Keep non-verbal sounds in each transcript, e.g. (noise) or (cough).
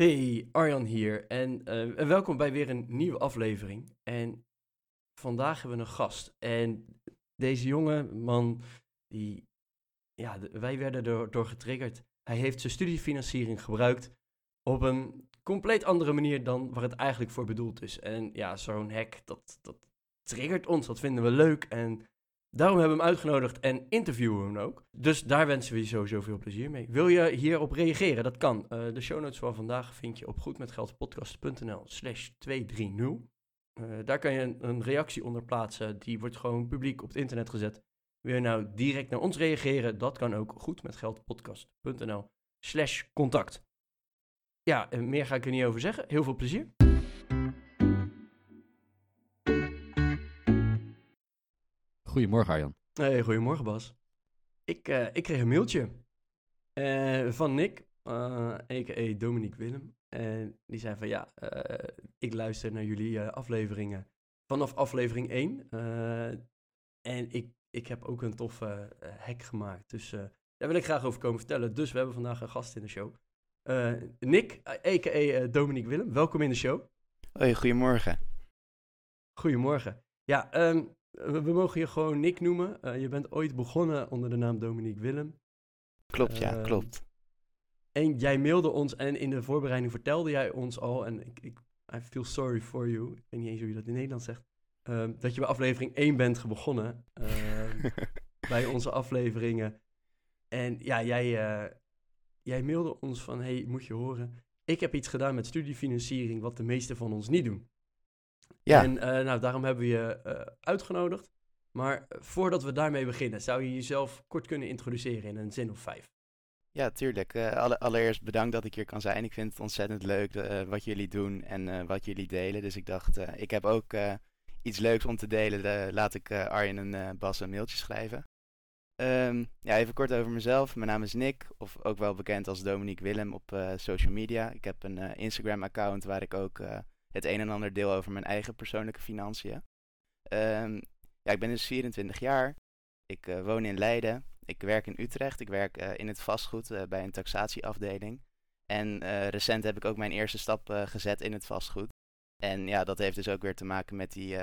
Hey, Arjan hier en eh, welkom bij weer een nieuwe aflevering. En vandaag hebben we een gast. En deze jonge man, die, ja, wij werden er door getriggerd. Hij heeft zijn studiefinanciering gebruikt op een compleet andere manier dan waar het eigenlijk voor bedoeld is. En ja, zo'n hack, dat, dat triggert ons, dat vinden we leuk. En daarom hebben we hem uitgenodigd en interviewen we hem ook. Dus daar wensen we je sowieso veel plezier mee. Wil je hierop reageren? Dat kan. Eh, de show notes van vandaag vind je op goedmetgeldpodcast.nl slash 230. Eh, daar kan je een, reactie onder plaatsen. Die wordt gewoon publiek op het internet gezet. Wil je nou direct naar ons reageren? Dat kan ook goedmetgeldpodcast.nl slash contact. Ja, meer ga ik er niet over zeggen. Heel veel plezier. Goedemorgen Arjan. Hey, goedemorgen Bas. Ik, eh, ik kreeg een mailtje eh, van Nick, eh a.k.a. Dominique Willem. En die zei van ja, eh, ik luister naar jullie eh, afleveringen vanaf aflevering 1. eh, en ik, ik heb ook een toffe eh, hack gemaakt. Dus eh, daar wil ik graag over komen vertellen. Dus we hebben vandaag een gast in de show. Eh, Nick, a.k.a. eh, Dominique Willem, welkom in de show. Hoi, goedemorgen. Goedemorgen. Ja, ehm, we, we mogen je gewoon Nick noemen. Eh, je bent ooit begonnen onder de naam Dominique Willem. Klopt, ja, Ehm, klopt. En jij mailde ons en in de voorbereiding vertelde jij ons al, en ik, ik I feel sorry for you, ik weet niet eens hoe je dat in Nederlands zegt, ehm, dat je bij aflevering 1 bent begonnen ehm, (laughs) bij onze afleveringen. En ja, jij, eh, jij mailde ons van, hey, moet je horen, ik heb iets gedaan met studiefinanciering wat de meeste van ons niet doen. Ja, En eh, nou, daarom hebben we je eh, uitgenodigd. Maar voordat we daarmee beginnen, zou je jezelf kort kunnen introduceren in een zin of vijf? ja, tuurlijk. Alle, allereerst bedankt dat ik hier kan zijn. Ik vind het ontzettend leuk wat jullie doen en wat jullie delen. Dus ik dacht, ik heb ook iets leuks om te delen. Laat ik Arjen en Bas een mailtje schrijven. Ehm, ja, even kort over mezelf. Mijn naam is Nick, of ook wel bekend als Dominique Willem op social media. Ik heb een Instagram-account waar ik ook het een en ander deel over mijn eigen persoonlijke financiën. Ehm, ja, ik ben dus 24 jaar. Ik eh, woon in Leiden. Ik werk in Utrecht. Ik werk eh, in het vastgoed eh, bij een taxatieafdeling. En recent heb ik ook mijn eerste stap gezet in het vastgoed. En ja, dat heeft dus ook weer te maken met die,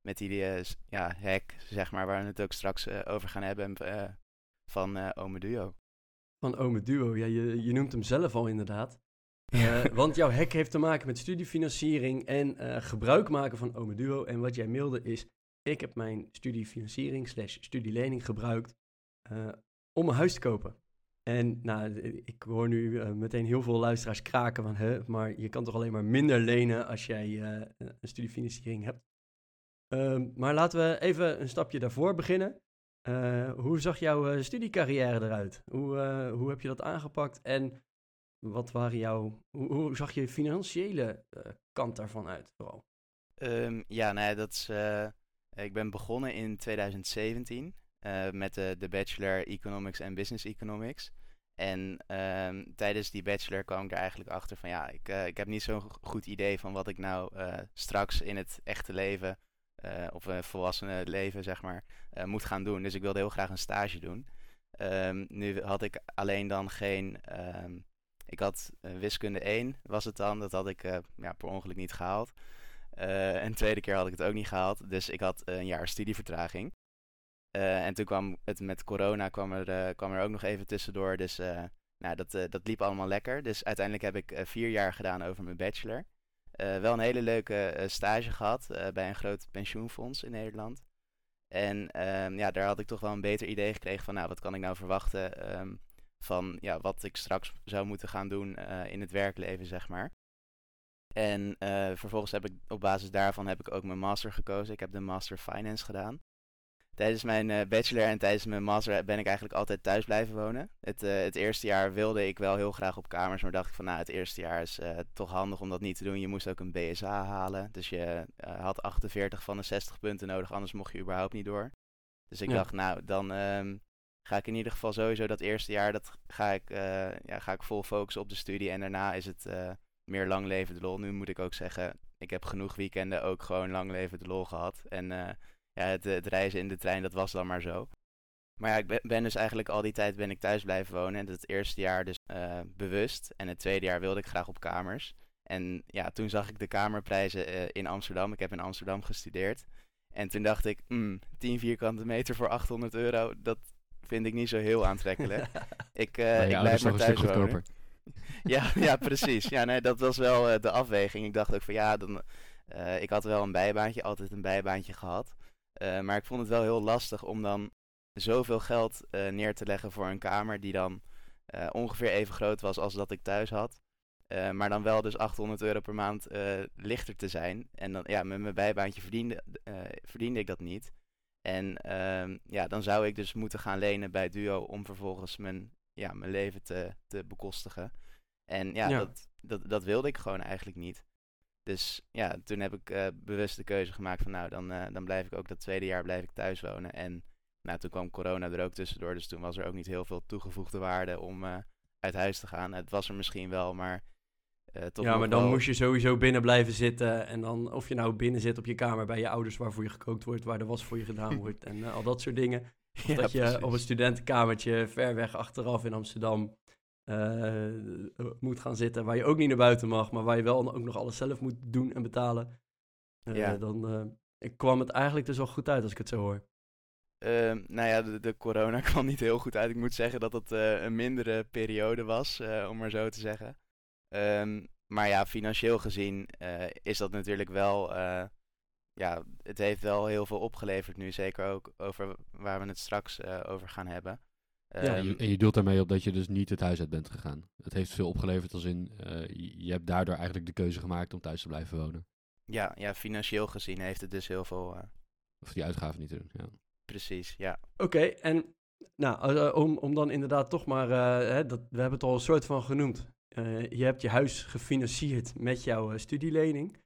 met die ja, hack, zeg maar, waar we het ook straks over gaan hebben van Ome Duo. Van Ome Duo, ja, je, je noemt hem zelf al inderdaad. Eh, want jouw hack heeft te maken met studiefinanciering en eh, gebruik maken van Ome Duo. En wat jij mailde is, ik heb mijn studiefinanciering slash studielening gebruikt eh, om een huis te kopen. En nou, ik hoor nu meteen heel veel luisteraars kraken van, hè, maar je kan toch alleen maar minder lenen als jij een studiefinanciering hebt. Ehm, maar laten we even een stapje daarvoor beginnen. Hoe zag jouw studiecarrière eruit? Hoe, hoe heb je dat aangepakt en wat waren jouw, hoe, zag je financiële eh, kant daarvan uit vooral? Ehm, ja, nou ja, dat is. eh, ik ben begonnen in 2017 eh, met de, de Bachelor Economics en Business Economics. En ehm, tijdens die bachelor kwam ik er eigenlijk achter van ja, ik, ik heb niet zo'n go- goed idee van wat ik nou straks in het echte leven, of een volwassene leven zeg maar, moet gaan doen. Dus ik wilde heel graag een stage doen. Ehm, nu had ik alleen dan geen. Ik had eh, wiskunde 1 was het dan, dat had ik eh, ja, per ongeluk niet gehaald. Eh, en de tweede keer had ik het ook niet gehaald. Dus ik had een jaar studievertraging. En toen kwam het met corona kwam er, kwam er ook nog even tussendoor. Dus nou, dat, dat liep allemaal lekker. Dus uiteindelijk heb ik vier jaar gedaan over mijn bachelor. Wel een hele leuke stage gehad eh, bij een groot pensioenfonds in Nederland. En ehm, ja, daar had ik toch wel een beter idee gekregen van, nou, wat kan ik nou verwachten ehm, van ja, wat ik straks zou moeten gaan doen eh, in het werkleven, zeg maar. En eh, vervolgens heb ik op basis daarvan heb ik ook mijn master gekozen. Ik heb de Master Finance gedaan. Tijdens mijn eh, bachelor en tijdens mijn master ben ik eigenlijk altijd thuis blijven wonen. Het, het eerste jaar wilde ik wel heel graag op kamers, maar dacht ik van nou, het eerste jaar is toch handig om dat niet te doen. Je moest ook een BSA halen, dus je had 48 van de 60 punten nodig, anders mocht je überhaupt niet door. Dus ik Ja. dacht nou, dan ehm, ga ik in ieder geval sowieso dat eerste jaar, dat ga ik, eh, ja, ga ik vol focussen op de studie. En daarna is het eh, meer lang leven lol. Nu moet ik ook zeggen, ik heb genoeg weekenden ook gewoon lang leven lol gehad. En eh, ja, het, het reizen in de trein, dat was dan maar zo. Maar ja, ik ben, dus eigenlijk al die tijd ben ik thuis blijven wonen. En het eerste jaar dus bewust. En het tweede jaar wilde ik graag op kamers. En ja, toen zag ik de kamerprijzen in Amsterdam. Ik heb in Amsterdam gestudeerd. En toen dacht ik, hmm, 10 vierkante meter voor 800 euro, dat vind ik niet zo heel aantrekkelijk. (laughs) ik, eh, ik blijf maar thuis wonen. (laughs) Ja, ja, precies. Ja, nee, dat was wel eh, de afweging. Ik dacht ook van ja, dan, eh, ik had wel een bijbaantje, altijd een bijbaantje gehad. Eh, maar ik vond het wel heel lastig om dan zoveel geld eh, neer te leggen voor een kamer die dan eh, ongeveer even groot was als dat ik thuis had. Eh, maar dan wel dus 800 euro per maand eh, lichter te zijn. En dan, ja, met mijn bijbaantje verdiende, eh, verdiende ik dat niet. En ehm, ja, dan zou ik dus moeten gaan lenen bij Duo om vervolgens mijn, ja, mijn leven te, te bekostigen. En ja, Ja. Dat, dat, dat wilde ik gewoon eigenlijk niet. Dus ja, toen heb ik eh, bewust de keuze gemaakt van nou, dan, eh, dan blijf ik ook dat tweede jaar blijf ik thuis wonen. En nou, toen kwam corona er ook tussendoor, dus toen was er ook niet heel veel toegevoegde waarde om eh, uit huis te gaan. Het was er misschien wel, maar eh ja, maar dan wel- moest je sowieso binnen blijven zitten. En dan, of je nou binnen zit op je kamer bij je ouders waarvoor je gekookt wordt, waar de was voor je gedaan (laughs) wordt en eh, al dat soort dingen. Of Ja, dat je precies. op een studentenkamertje ver weg achteraf in Amsterdam eh, moet gaan zitten, waar je ook niet naar buiten mag, maar waar je wel ook nog alles zelf moet doen en betalen. Ja. Dan kwam het eigenlijk dus wel goed uit als ik het zo hoor. Ehm, nou ja, de, de corona (laughs) kwam niet heel goed uit. Ik moet zeggen dat het een mindere periode was, om maar zo te zeggen. Ehm, maar ja, financieel gezien eh, is dat natuurlijk wel. eh, ja, het heeft wel heel veel opgeleverd nu. Zeker ook over waar we het straks eh, over gaan hebben. Ja, En Ehm, je, en je doelt daarmee op dat je dus niet het huis uit bent gegaan. Het heeft veel opgeleverd als in, eh, je, hebt daardoor eigenlijk de keuze gemaakt om thuis te blijven wonen. ja, ja, financieel gezien heeft het dus heel veel. eh, Of die uitgaven niet te doen, ja. precies, ja. Oké, en nou, om, om dan inderdaad toch maar, eh, hè, dat, we hebben het al een soort van genoemd. Eh, je hebt je huis gefinancierd met jouw eh, studielening.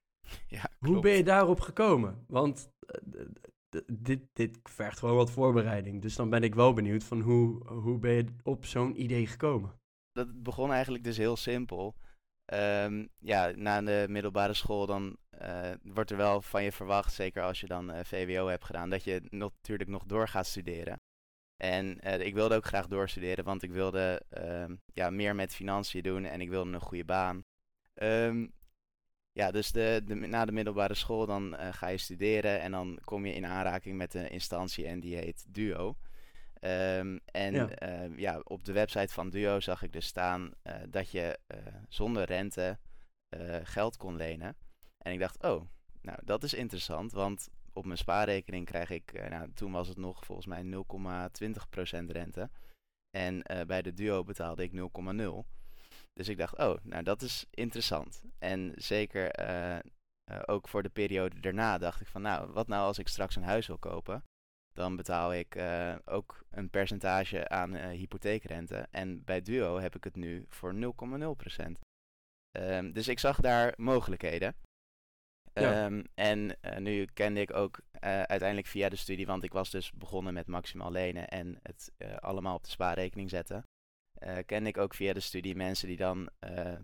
ja Hoe ben je daarop gekomen? Want eh, dit, dit vergt gewoon wat voorbereiding. Dus dan ben ik wel benieuwd van hoe, hoe ben je op zo'n idee gekomen? dat begon eigenlijk dus heel simpel. Ehm, ja, na de middelbare school dan wordt er wel van je verwacht, zeker als je dan VWO hebt gedaan, dat je natuurlijk nog door gaat studeren. En eh, ik wilde ook graag doorstuderen, want ik wilde ehm, ja, meer met financiën doen en ik wilde een goede baan. Ehm, ja, dus de, de, na de middelbare school dan eh, ga je studeren en dan kom je in aanraking met een instantie en die heet Duo. Ehm, en Ja. op de website van Duo zag ik dus staan eh, dat je zonder rente geld kon lenen. En ik dacht, oh, nou dat is interessant, want op mijn spaarrekening krijg ik, eh, nou toen was het nog volgens mij 0,20% rente. En eh, bij de Duo betaalde ik 0,0. Dus ik dacht, oh, nou dat is interessant. En zeker eh, ook voor de periode daarna dacht ik van, nou, wat nou als ik straks een huis wil kopen? Dan betaal ik ook een percentage aan hypotheekrente. En bij Duo heb ik het nu voor 0,0%. Ehm, dus ik zag daar mogelijkheden. Ja. Ehm, en eh, nu kende ik ook eh, uiteindelijk via de studie, want ik was dus begonnen met maximaal lenen en het eh, allemaal op de spaarrekening zetten. kende ik ook via de studie mensen die dan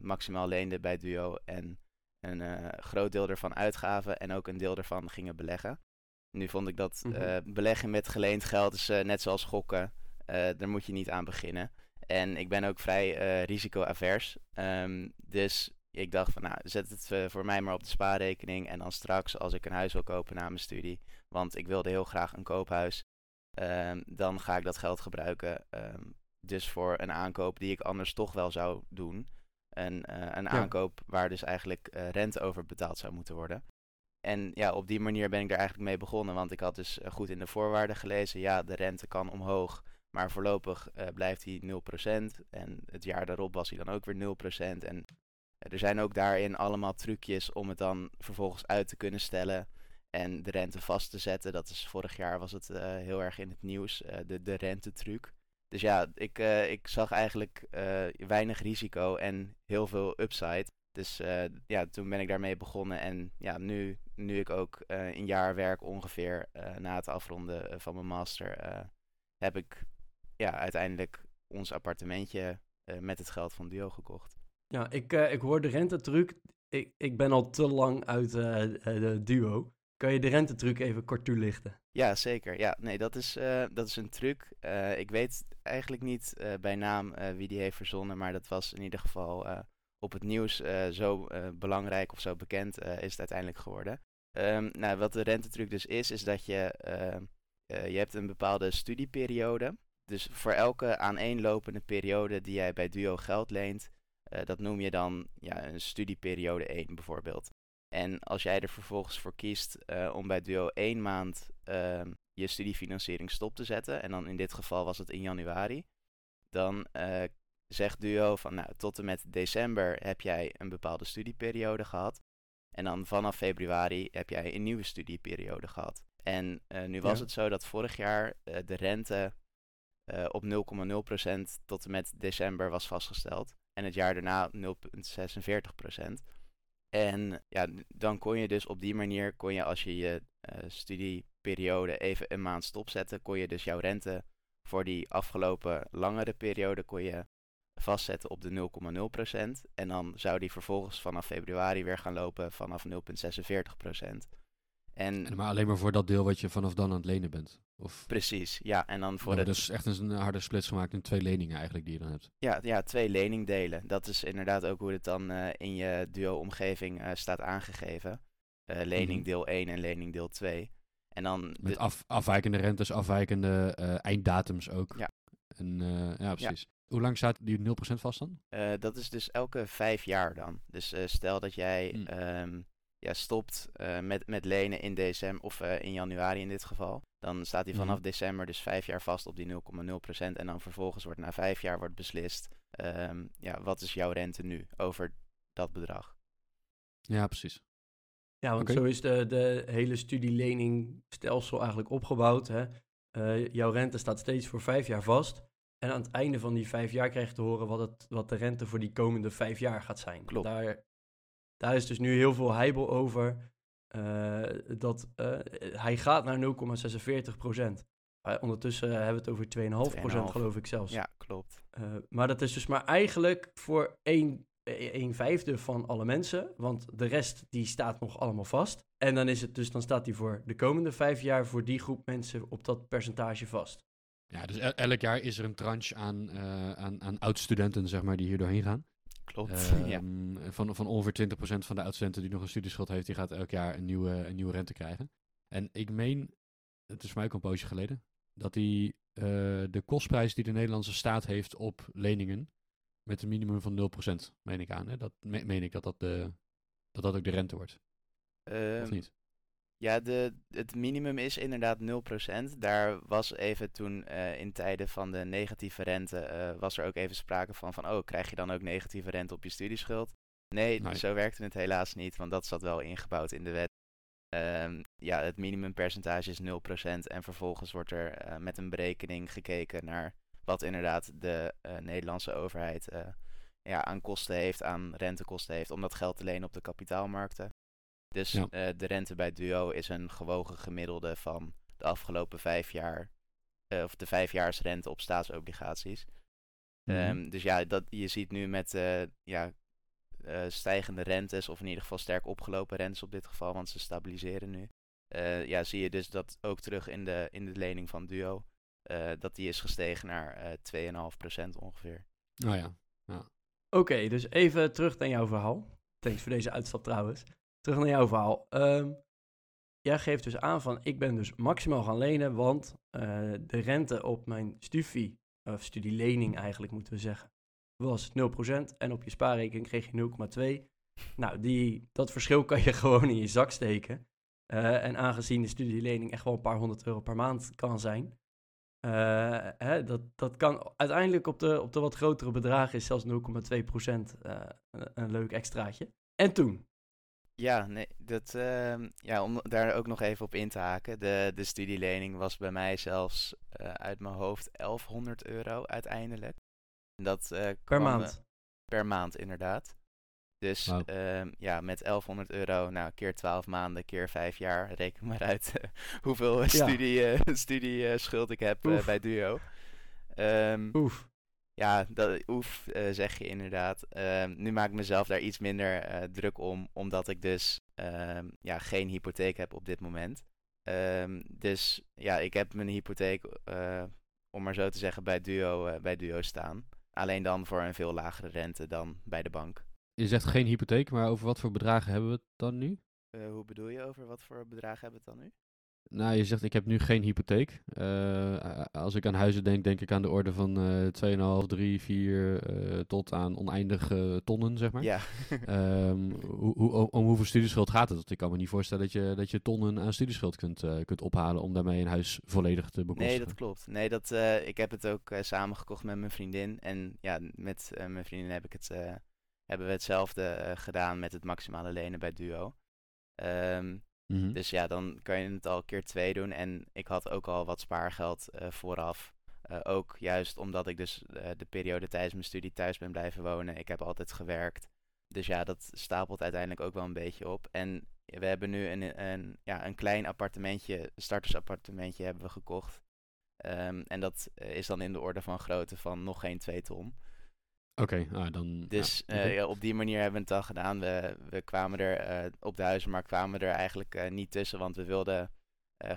maximaal leenden bij Duo en een groot deel ervan uitgaven en ook een deel ervan gingen beleggen. Nu vond ik dat Mhm. beleggen met geleend geld is net zoals gokken. Daar moet je niet aan beginnen. En ik ben ook vrij risico-avers. Ehm, dus ik dacht van, nou, zet het eh, voor mij maar op de spaarrekening. En dan straks, als ik een huis wil kopen na mijn studie, want ik wilde heel graag een koophuis, ehm, dan ga ik dat geld gebruiken. ehm, dus voor een aankoop die ik anders toch wel zou doen. Een, eh, een aankoop waar dus eigenlijk eh, rente over betaald zou moeten worden. En ja, op die manier ben ik er eigenlijk mee begonnen. Want ik had dus goed in de voorwaarden gelezen. Ja, de rente kan omhoog. Maar voorlopig blijft hij 0%. En het jaar daarop was hij dan ook weer 0%. En er zijn ook daarin allemaal trucjes om het dan vervolgens uit te kunnen stellen. En de rente vast te zetten, dat is vorig jaar was het eh, heel erg in het nieuws, eh, de, de rentetruc. Dus ja, ik, eh, ik zag eigenlijk eh, weinig risico en heel veel upside. Dus eh, ja, toen ben ik daarmee begonnen. En ja, nu, nu ik ook eh, een jaar werk ongeveer eh, na het afronden eh, van mijn master, eh, heb ik ja, uiteindelijk ons appartementje eh, met het geld van Duo gekocht. Ja, ik, eh, ik hoor de rentetruc. Ik, ik ben al te lang uit eh, eh, de duo. Kan je de rentetruc even kort toelichten? Ja, zeker. Ja, nee, dat is, dat is een truc. Ik weet eigenlijk niet bij naam wie die heeft verzonnen, maar dat was in ieder geval op het nieuws zo belangrijk of zo bekend is het uiteindelijk geworden. Ehm, nou, wat de rentetruc dus is, is dat je, je hebt een bepaalde studieperiode. Dus voor elke aaneenlopende periode die jij bij Duo geld leent, eh, dat noem je dan ja, een studieperiode 1 bijvoorbeeld. En als jij er vervolgens voor kiest eh, om bij Duo één maand ehm, je studiefinanciering stop te zetten, en dan in dit geval was het in januari, dan eh, zegt Duo van nou, tot en met december heb jij een bepaalde studieperiode gehad. En dan vanaf februari heb jij een nieuwe studieperiode gehad. En nu was Ja. het zo dat vorig jaar de rente op 0,0% tot en met december was vastgesteld. En het jaar daarna 0,46%. En ja, dan kon je dus op die manier, kon je als je je eh, studieperiode even een maand stopzette, kon je dus jouw rente voor die afgelopen langere periode kon je vastzetten op de 0,0%. En dan zou die vervolgens vanaf februari weer gaan lopen vanaf 0,46%. En maar alleen maar voor dat deel wat je vanaf dan aan het lenen bent. Of precies, ja. En dan voor de, dus echt een harde splits gemaakt in twee leningen eigenlijk die je dan hebt. Ja, ja, twee leningdelen. Dat is inderdaad ook hoe het dan eh, in je duo-omgeving eh, staat aangegeven. Eh lening Mhm. deel 1 en lening deel 2. En dan, Met de- af, afwijkende rentes, afwijkende einddatums ook. Ja. En, ja, precies. Hoe lang staat die 0% vast dan? dat is dus elke vijf jaar dan. Dus stel dat jij Hmm. ehm, ja, stopt eh, met, met lenen in december, of eh, in januari in dit geval. Dan staat hij vanaf Mhm. december dus vijf jaar vast op die 0,0%. En dan vervolgens wordt na vijf jaar wordt beslist, ehm, ja, wat is jouw rente nu over dat bedrag. Ja, precies. Ja, want zo is de, de hele studieleningstelsel eigenlijk opgebouwd. Hè? Eh, jouw rente staat steeds voor vijf jaar vast. En aan het einde van die vijf jaar krijg je te horen wat, het, wat de rente voor die komende vijf jaar gaat zijn. Klopt. Daar, daar is dus nu heel veel heibel over. eh, dat eh, hij gaat naar 0,46 procent. ondertussen hebben we het over 2,5 procent 2,5. geloof ik zelfs. Ja, klopt. Eh, maar dat is dus maar eigenlijk voor een, eh, een vijfde van alle mensen. Want de rest die staat nog allemaal vast. En dan, is het dus, dan staat die voor de komende vijf jaar voor die groep mensen op dat percentage vast. Ja, dus el- elk jaar is er een tranche aan, eh, aan, aan oud-studenten, zeg maar, die hier doorheen gaan. Klopt. (laughs) ja. Ehm, van, van ongeveer 20% van de oud-studenten die nog een studieschuld heeft, die gaat elk jaar een nieuwe, een nieuwe rente krijgen. En ik meen, het is voor mij ook een poosje geleden, dat die, eh, de kostprijs die de Nederlandse staat heeft op leningen, met een minimum van 0%, meen ik aan. Hè? Dat me- meen ik dat dat, de, dat dat ook de rente wordt, of Ehm, niet? Ja, de, het minimum is inderdaad 0%. Daar was even toen eh, in tijden van de negatieve rente, eh, was er ook even sprake van, van, oh, krijg je dan ook negatieve rente op je studieschuld? Nee, Nee. zo werkte het helaas niet, want dat zat wel ingebouwd in de wet. Ehm, ja, het minimumpercentage is 0% en vervolgens wordt er eh, met een berekening gekeken naar wat inderdaad de Nederlandse overheid ja, aan kosten heeft, aan rentekosten heeft om dat geld te lenen op de kapitaalmarkten. Dus Ja. eh, de rente bij Duo is een gewogen gemiddelde van de afgelopen vijf jaar, eh, of de vijfjaarsrente op staatsobligaties. Mhm. Ehm, dus ja, dat, je ziet nu met eh, ja, eh, stijgende rentes, of in ieder geval sterk opgelopen rentes op dit geval, want ze stabiliseren nu. Eh, ja, zie je dus dat ook terug in de, in de lening van Duo, eh, dat die is gestegen naar eh 2,5% ongeveer. Oh ja, Oké, dus even terug naar jouw verhaal. Thanks voor deze uitstap trouwens. Terug naar jouw verhaal. Ehm, jij geeft dus aan van, ik ben dus maximaal gaan lenen, want eh, de rente op mijn studie, of studielening eigenlijk moeten we zeggen, was 0%. En op je spaarrekening kreeg je 0,2. Nou, die, dat verschil kan je (laughs) gewoon in je zak steken. Eh, en aangezien de studielening echt wel een paar honderd euro per maand kan zijn, eh, hè, dat, dat kan uiteindelijk op de, op de wat grotere bedragen is zelfs 0,2% eh, een, een leuk extraatje. En toen? Ja, nee, dat, ehm, ja, om daar ook nog even op in te haken. De, de studielening was bij mij zelfs eh, uit mijn hoofd 1100 euro uiteindelijk. En Dat, eh, Per eh, maand. per maand, inderdaad. Dus ehm, ja, met 1100 euro, nou, keer 12 maanden, keer 5 jaar, (laughs) reken maar uit hoeveel Ja. studie, eh, (laughs) studie eh, schuld ik heb bij Duo. Ehm, Oef. Ja, dat, oef, eh, zeg je inderdaad. Ehm, nu maak ik mezelf daar iets minder eh, druk om, omdat ik dus ehm, ja, geen hypotheek heb op dit moment. Ehm, dus ja, ik heb mijn hypotheek, eh, om maar zo te zeggen, bij Duo, eh, bij Duo staan. Alleen dan voor een veel lagere rente dan bij de bank. Je zegt geen hypotheek, maar over wat voor bedragen hebben we het dan nu? Eh, hoe bedoel je over wat voor bedragen hebben we het dan nu? Nou, je zegt ik heb nu geen hypotheek. Eh, als ik aan huizen denk, denk ik aan de orde van eh 2,5, 3, 4 eh, tot aan oneindige tonnen, zeg maar. Ja, (laughs) Ehm, hoe, hoe, om, hoeveel studieschuld gaat het? Want ik kan me niet voorstellen dat je, dat je tonnen aan studieschuld kunt, eh, kunt ophalen om daarmee een huis volledig te bekostigen. nee, dat klopt. Nee, dat, eh, ik heb het ook samengekocht met mijn vriendin. En ja, met mijn vriendin heb ik het, hebben we hetzelfde gedaan met het maximale lenen bij Duo. Mhm. Dus ja, dan kan je het al keer twee doen. En ik had ook al wat spaargeld eh, vooraf. Eh, ook juist omdat ik dus eh, de periode tijdens mijn studie thuis ben blijven wonen. Ik heb altijd gewerkt. Dus ja, dat stapelt uiteindelijk ook wel een beetje op. En we hebben nu een, een, ja, een klein appartementje, startersappartementje hebben we gekocht. Ehm, en dat is dan in de orde van grootte van nog geen 2 ton. Oké, ah, dan... Dus ja, eh, op die manier hebben we het al gedaan. We, we kwamen er eh, op de huizenmarkt kwamen we er eigenlijk eh, niet tussen, want we wilden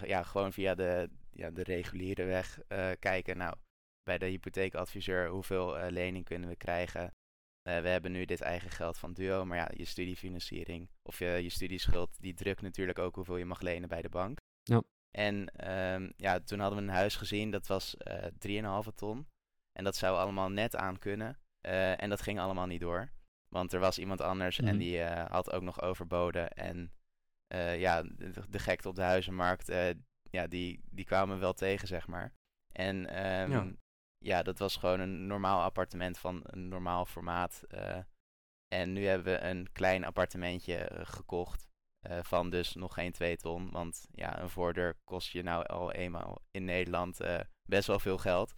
ja, gewoon via de, ja, de reguliere weg kijken. Nou, bij de hypotheekadviseur, hoeveel lening kunnen we krijgen? We hebben nu dit eigen geld van Duo, maar ja, je studiefinanciering of je, je studieschuld, die drukt natuurlijk ook hoeveel je mag lenen bij de bank. Ja. En ehm, ja, toen hadden we een huis gezien, dat was eh 3,5 ton. En dat zou allemaal net aan kunnen. Eh, en dat ging allemaal niet door. Want er was iemand anders en Mhm. die eh, had ook nog overboden. En eh, ja, de, de gekte op de huizenmarkt, ja, die, die kwamen wel tegen, zeg maar. En ehm, Ja. ja. dat was gewoon een normaal appartement van een normaal formaat. en nu hebben we een klein appartementje gekocht. van dus nog geen 2 ton. Want ja, een voordeur kost je nou al eenmaal in Nederland best wel veel geld.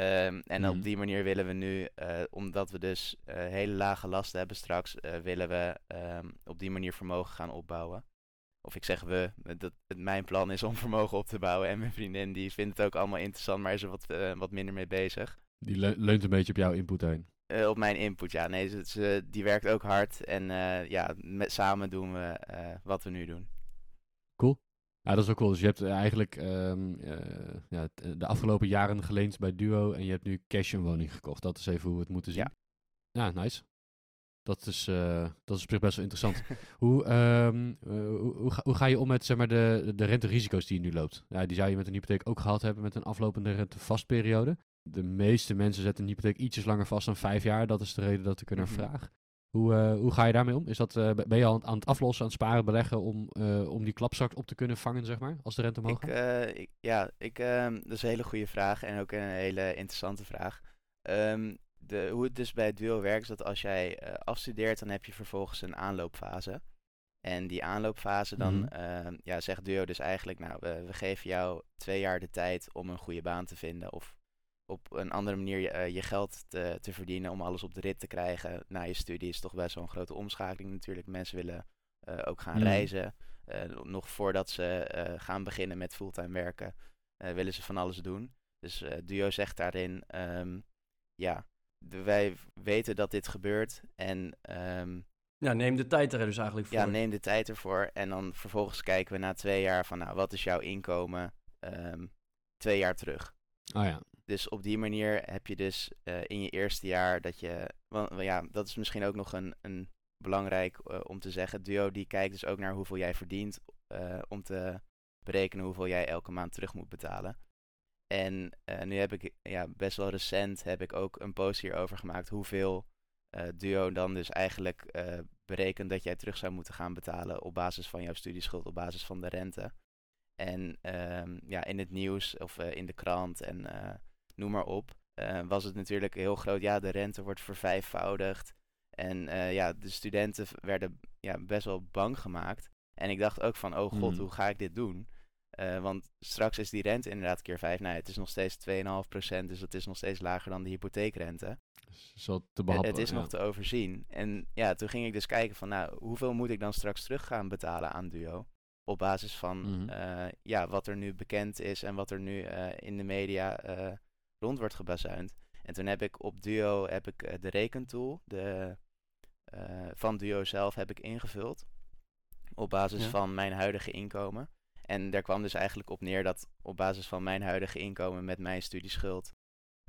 Ehm, en Mhm. op die manier willen we nu, eh, omdat we dus eh, hele lage lasten hebben straks, eh, willen we ehm, op die manier vermogen gaan opbouwen. Of ik zeg we, dat het mijn plan is om (laughs) vermogen op te bouwen. En mijn vriendin die vindt het ook allemaal interessant, maar is er wat, wat minder mee bezig. Die le- leunt een beetje op jouw input heen. Op mijn input, ja. Nee, ze, ze- die werkt ook hard. En ja, met, samen doen we wat we nu doen. Ja, dat is ook cool. Dus je hebt eh, eigenlijk ehm, eh, ja, de afgelopen jaren geleend bij Duo en je hebt nu cash een woning gekocht. Dat is even hoe we het moeten zien. Ja. Ja, nice. Dat is, eh, dat is op zich best wel interessant. (laughs) hoe, ehm, eh, hoe, hoe, ga, hoe ga je om met zeg maar, de, de renterisico's die je nu loopt? Ja, die zou je met een hypotheek ook gehad hebben met een aflopende rentevastperiode. De meeste mensen zetten een hypotheek ietsjes langer vast dan vijf jaar. Dat is de reden dat ik er naar Mhm. vraag. Hoe, eh, hoe ga je daarmee om? Is dat, eh, ben je al aan het aflossen, aan het sparen, beleggen om, eh, om die klapzak op te kunnen vangen, zeg maar, als de rente omhoog Ik, gaat? ik, ja, ik, ehm, dat is een hele goede vraag en ook een hele interessante vraag. Ehm, de, hoe het dus bij het duo werkt, is dat als jij afstudeert, dan heb je vervolgens een aanloopfase. En die aanloopfase, dan ehm, ja, zegt duo dus eigenlijk, nou, we, we geven jou twee jaar de tijd om een goede baan te vinden. Of op een andere manier je, eh, je geld te, te verdienen om alles op de rit te krijgen. Na je studie is toch best wel een grote omschakeling natuurlijk. Mensen willen eh, ook gaan Mhm. reizen. Eh, nog voordat ze eh, gaan beginnen met fulltime werken, eh, willen ze van alles doen. Dus eh, Duo zegt daarin, ehm, ja, de- wij weten dat dit gebeurt en ehm, Ja, neem de tijd er dus eigenlijk voor. ja, neem de tijd ervoor. En dan vervolgens kijken we na twee jaar van, nou, wat is jouw inkomen ehm, twee jaar terug? Oh ja. Dus op die manier heb je dus eh, in je eerste jaar dat je. Want ja, dat is misschien ook nog een, een belangrijk eh, om te zeggen. Duo die kijkt dus ook naar hoeveel jij verdient. eh, om te berekenen hoeveel jij elke maand terug moet betalen. En nu heb ik ja, best wel recent heb ik ook een post hierover gemaakt. Hoeveel Duo dan dus eigenlijk berekent dat jij terug zou moeten gaan betalen op basis van jouw studieschuld, op basis van de rente. En ehm, ja, in het nieuws of in de krant en noem maar op, eh, was het natuurlijk heel groot. Ja, de rente wordt vervijfvoudigd. En eh, ja, de studenten werden ja, best wel bang gemaakt. En ik dacht ook van, oh god, Mhm. hoe ga ik dit doen? Eh, want straks is die rente inderdaad keer 5. Nou, het is nog steeds 2,5%, dus het is nog steeds lager dan de hypotheekrente. Wel te Het- behappen. het is ja. nog te overzien. En ja, toen ging ik dus kijken van, nou, hoeveel moet ik dan straks terug gaan betalen aan Duo? Op basis van Mhm. ja, wat er nu bekend is en wat er nu in de media rond wordt gebazuind. En toen heb ik op Duo heb ik, eh, de rekentool de, eh, van Duo zelf heb ik ingevuld. Op basis Ja. van mijn huidige inkomen. En daar kwam dus eigenlijk op neer dat op basis van mijn huidige inkomen met mijn studieschuld.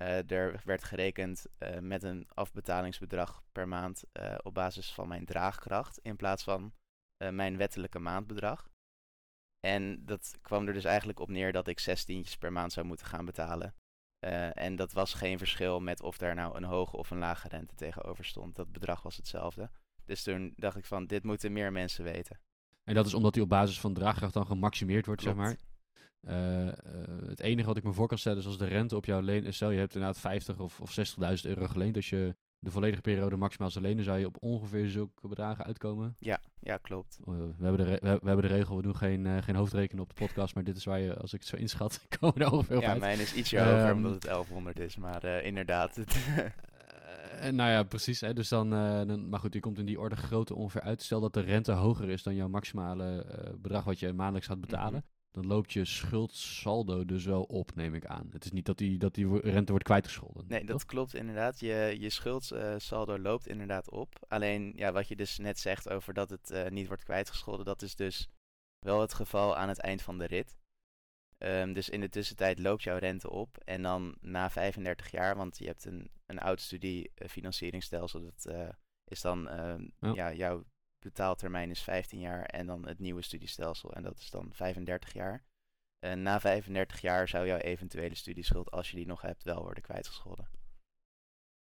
eh, er werd gerekend met een afbetalingsbedrag per maand op basis van mijn draagkracht. In plaats van mijn wettelijke maandbedrag. En dat kwam er dus eigenlijk op neer dat ik zes tientjes per maand zou moeten gaan betalen. Eh, en dat was geen verschil met of daar nou een hoge of een lage rente tegenover stond. Dat bedrag was hetzelfde. Dus toen dacht ik van, dit moeten meer mensen weten. En dat is omdat die op basis van draagkracht dan gemaximeerd wordt, zeg maar. Eh, eh, het enige wat ik me voor kan stellen is als de rente op jouw leen... Stel, je hebt inderdaad 50 of, of 60.000 euro geleend. Als je de volledige periode maximaal zou lenen, zou je op ongeveer zulke bedragen uitkomen. Ja, ja klopt. Eh, we, hebben de we, we hebben de regel, we doen geen, eh, geen hoofdrekenen op de podcast. Maar dit is waar je, als ik het zo inschat, (laughs) komen er ongeveer Ja, uit. mijn is ietsje hoger Ehm, omdat het 1100 is. Maar eh, inderdaad, het (laughs) Eh, nou ja, precies. Hè. Dus dan, dan, maar goed, je komt in die orde grootte ongeveer uit. Stel dat de rente hoger is dan jouw maximale bedrag wat je maandelijks gaat betalen. Dan loopt je schuldsaldo dus wel op, neem ik aan. Het is niet dat die, dat die rente wordt kwijtgescholden. Nee, dat toch? klopt inderdaad. Je, je schuldsaldo loopt inderdaad op. Alleen ja, wat je dus net zegt over dat het eh, niet wordt kwijtgescholden, dat is dus wel het geval aan het eind van de rit. Ehm, dus in de tussentijd loopt jouw rente op. En dan na 35 jaar, want je hebt een, een oud studiefinancieringsstelsel, dat eh, is dan, ehm, Ja. ja. jouw betaaltermijn is 15 jaar en dan het nieuwe studiestelsel en dat is dan 35 jaar. En na 35 jaar zou jouw eventuele studieschuld, als je die nog hebt, wel worden kwijtgescholden.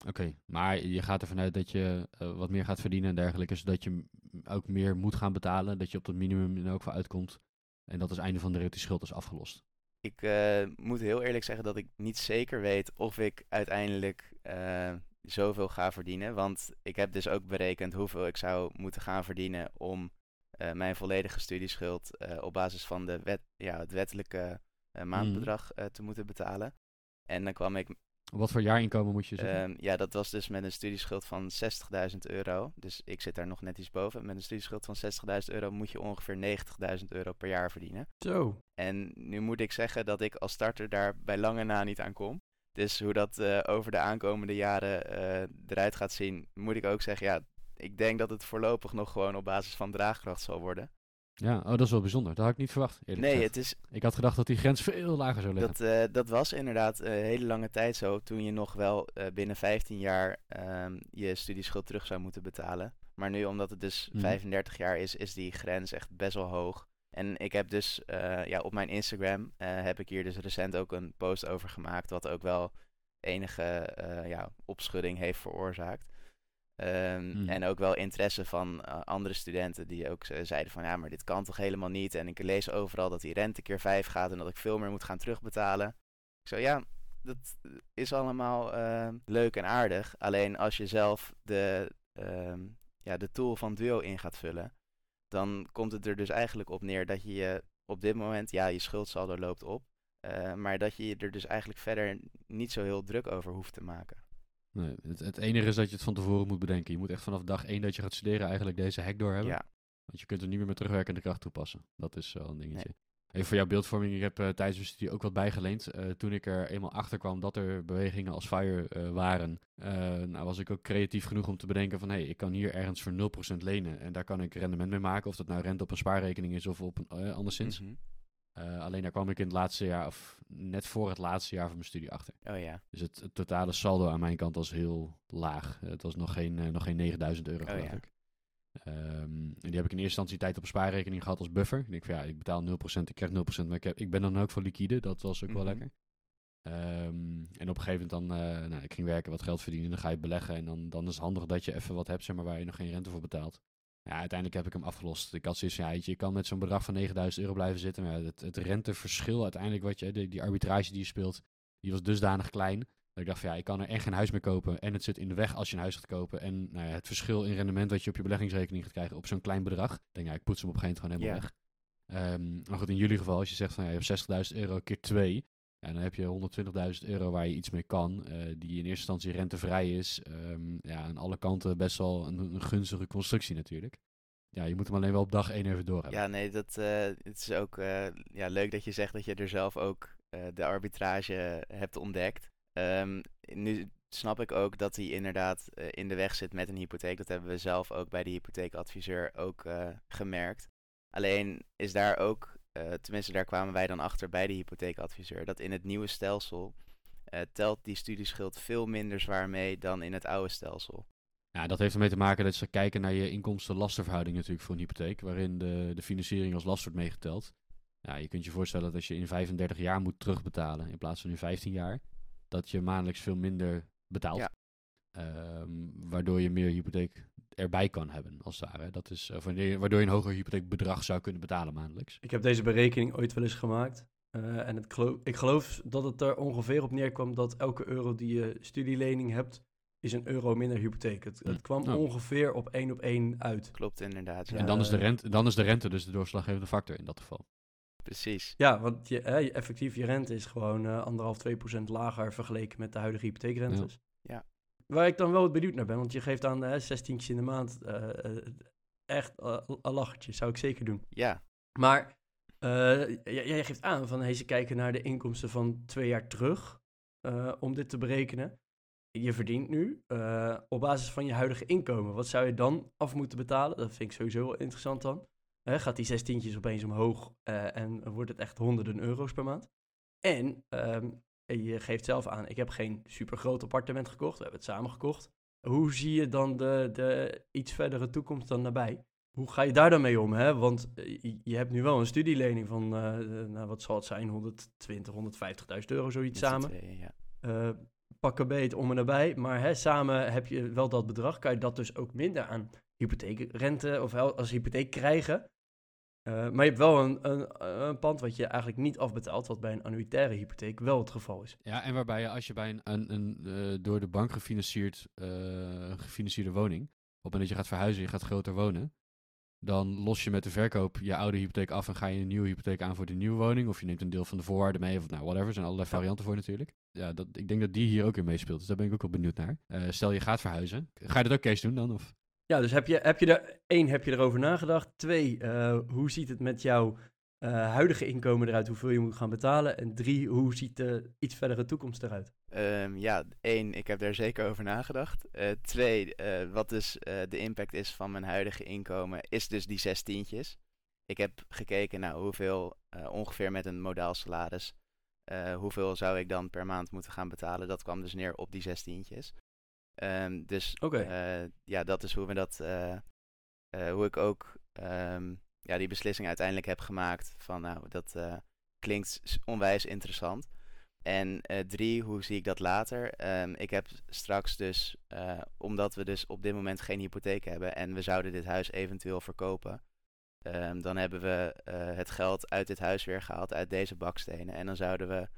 Oké, maar je gaat ervan uit dat je eh, wat meer gaat verdienen en dergelijke. Zodat je ook meer moet gaan betalen. Dat je op dat minimum in elk geval uitkomt. En dat is het einde van de rit, die schuld is afgelost. Ik eh, moet heel eerlijk zeggen dat ik niet zeker weet of ik uiteindelijk eh, zoveel ga verdienen. Want ik heb dus ook berekend hoeveel ik zou moeten gaan verdienen om eh, mijn volledige studieschuld eh, op basis van de wet, ja, het wettelijke eh, maandbedrag eh, te moeten betalen. En dan kwam ik Wat voor jaarinkomen moet je zeggen? Ehm, ja, dat was dus met een studieschuld van 60.000 euro. Dus ik zit daar nog net iets boven. Met een studieschuld van 60.000 euro moet je ongeveer 90.000 euro per jaar verdienen. Zo. En nu moet ik zeggen dat ik als starter daar bij lange na niet aan kom. Dus hoe dat eh, over de aankomende jaren eh, eruit gaat zien, moet ik ook zeggen, ja, ik denk dat het voorlopig nog gewoon op basis van draagkracht zal worden. Ja, oh, dat is wel bijzonder. Dat had ik niet verwacht. Nee, gezegd. het is, Ik had gedacht dat die grens veel lager zou liggen. Dat, eh, dat was inderdaad een hele lange tijd zo. Toen je nog wel binnen 15 jaar ehm, je studieschuld terug zou moeten betalen. Maar nu, omdat het dus Mhm. 35 jaar is, is die grens echt best wel hoog. En ik heb dus eh, ja, op mijn Instagram eh, heb ik hier dus recent ook een post over gemaakt. Wat ook wel enige eh, ja, opschudding heeft veroorzaakt. Ehm, Mhm. En ook wel interesse van andere studenten die ook zeiden van ja, maar dit kan toch helemaal niet. En ik lees overal dat die rente keer 5 gaat en dat ik veel meer moet gaan terugbetalen. Ik zo ja, dat is allemaal leuk en aardig. Alleen als je zelf de, ehm, ja, de tool van Duo in gaat vullen, dan komt het er dus eigenlijk op neer dat je je op dit moment, ja, je schuldsaldo loopt op. eh, maar dat je je er dus eigenlijk verder niet zo heel druk over hoeft te maken. Nee, het, het enige is dat je het van tevoren moet bedenken. Je moet echt vanaf dag één dat je gaat studeren eigenlijk deze hack doorhebben. Ja, Want je kunt er niet meer met terugwerkende kracht toepassen. Dat is wel een dingetje. Even voor jouw beeldvorming. Ik heb eh, tijdens mijn studie ook wat bijgeleend. Eh, toen ik er eenmaal achter kwam dat er bewegingen als FIRE eh, waren, nou was ik ook creatief genoeg om te bedenken van hé, hey, ik kan hier ergens voor 0% lenen en daar kan ik rendement mee maken. Of dat nou rente op een spaarrekening is of op een anderszins. Mhm. Alleen daar kwam ik in het laatste jaar, of net voor het laatste jaar van mijn studie achter. Oh ja, Dus het, het totale saldo aan mijn kant was heel laag. Het was nog geen, nog geen 9000 euro, Oh geloof ja. ik. Ehm, en die heb ik in eerste instantie tijd op een spaarrekening gehad als buffer. Ik denk van ja, ik betaal 0%, ik krijg 0%, maar ik, heb, ik ben dan ook voor liquide. Dat was ook wel Mhm. lekker. Ehm, en op een gegeven moment dan, eh, nou, ik ging werken, wat geld verdienen, dan ga je beleggen. En dan, dan is het handig dat je even wat hebt, zeg maar, waar je nog geen rente voor betaalt. Ja, uiteindelijk heb ik hem afgelost. Ik had zoiets van, ja, je, kan met zo'n bedrag van 9000 euro blijven zitten. Maar het, het renteverschil uiteindelijk, wat je, die, die arbitrage die je speelt, die was dusdanig klein. Dat ik dacht van ja, ik kan er echt geen huis meer kopen. En het zit in de weg als je een huis gaat kopen. En nou ja, het verschil in rendement dat je op je beleggingsrekening gaat krijgen op zo'n klein bedrag. Ik denk, ja, ik poets hem op een gegeven moment gewoon helemaal weg. Ehm, maar goed, in jullie geval, als je zegt van ja, je hebt 60.000 euro keer 2. Ja, dan heb je 120.000 euro waar je iets mee kan. eh, die in eerste instantie rentevrij is. Ehm, ja, aan alle kanten best wel een, een gunstige constructie natuurlijk. Ja, je moet hem alleen wel op dag 1 even door hebben. Ja, nee, dat eh, het is ook eh, ja, leuk dat je zegt dat je er zelf ook de arbitrage hebt ontdekt. Ehm, nu snap ik ook dat hij inderdaad eh, in de weg zit met een hypotheek. Dat hebben we zelf ook bij de hypotheekadviseur ook eh, gemerkt. Alleen is daar ook, eh, tenminste daar kwamen wij dan achter bij de hypotheekadviseur, dat in het nieuwe stelsel telt die studieschuld veel minder zwaar mee dan in het oude stelsel. Ja, dat heeft ermee te maken dat ze kijken naar je inkomsten-lastenverhouding natuurlijk voor een hypotheek, waarin de, de financiering als last wordt meegeteld. Ja, je kunt je voorstellen dat als je in 35 jaar moet terugbetalen in plaats van in 15 jaar, dat je maandelijks veel minder betaalt. Ja. Ehm, waardoor je meer hypotheek erbij kan hebben, als het ware. Dat is, wanneer- waardoor je een hoger hypotheekbedrag zou kunnen betalen maandelijks. Ik heb deze berekening ooit wel eens gemaakt. eh, en het geloof, ik geloof dat het er ongeveer op neerkwam dat elke euro die je studielening hebt, is een euro minder hypotheek. Het, het Hm. kwam Oh. ongeveer op één op één uit. Klopt inderdaad. Ja, En dan is, de Eh, rente, dan is de rente dus de doorslaggevende factor in dat geval. Precies. Ja, want je, hè, effectief je rente is gewoon eh, anderhalf, twee procent lager vergeleken met de huidige hypotheekrentes. Ja. Waar ik dan wel benieuwd naar ben, want je geeft aan uh, 16 in de maand eh, eh, echt een lachertje, zou ik zeker doen. Ja, Maar eh, j- jij geeft aan van hey, ze kijken naar de inkomsten van twee jaar terug om dit te berekenen. Je verdient nu op basis van je huidige inkomen. Wat zou je dan af moeten betalen? Dat vind ik sowieso wel interessant dan. Hè, gaat die zestientjes opeens omhoog eh, en wordt het echt honderden euro's per maand? En ehm, je geeft zelf aan, ik heb geen super groot appartement gekocht. We hebben het samen gekocht. Hoe zie je dan de, de iets verdere toekomst dan nabij? Hoe ga je daar dan mee om? Hè? Want eh, je- hebt nu wel een studielening van, eh, nou, wat zal het zijn, 120, 150.000 euro, zoiets met samen. tweeën, ja. Pakken beet om en nabij. Maar hè, samen heb je wel dat bedrag. Kan je dat dus ook minder aan hypotheekrente of als hypotheek krijgen. Eh, maar je hebt wel een, een, een pand wat je eigenlijk niet afbetaalt, wat bij een annuitaire hypotheek wel het geval is. Ja, en waarbij je als je bij een, een, een eh, door de bank gefinancierd, eh, gefinancierde woning, op het moment dat je gaat verhuizen, je gaat groter wonen, dan los je met de verkoop je oude hypotheek af en ga je een nieuwe hypotheek aan voor de nieuwe woning. Of je neemt een deel van de voorwaarden mee, of nou, whatever. Er zijn allerlei varianten voor natuurlijk. Ja, dat, ik denk dat die hier ook in meespeelt, dus daar ben ik ook wel benieuwd naar. Eh, stel je gaat verhuizen, ga je dat ook Kees doen dan? Of? Ja, dus heb je, heb je er, één, heb je erover nagedacht? Twee, eh, hoe ziet het met jouw eh, huidige inkomen eruit? Hoeveel je moet gaan betalen? En drie, hoe ziet de iets verdere toekomst eruit? Ehm, ja, één, ik heb daar zeker over nagedacht. Eh, twee, wat dus de impact is van mijn huidige inkomen, is dus die zestientjes. Ik heb gekeken naar hoeveel ongeveer met een modaal salaris, hoeveel zou ik dan per maand moeten gaan betalen. Dat kwam dus neer op die zestientjes. Ehm, dus eh, ja, dat is hoe we dat, eh, eh, hoe ik ook ehm, ja, die beslissing uiteindelijk heb gemaakt. Van nou, dat klinkt onwijs interessant. En drie, hoe zie ik dat later? Ehm, ik heb straks dus, omdat we dus op dit moment geen hypotheek hebben en we zouden dit huis eventueel verkopen, dan hebben we het geld uit dit huis weer gehaald, uit deze bakstenen. En dan zouden we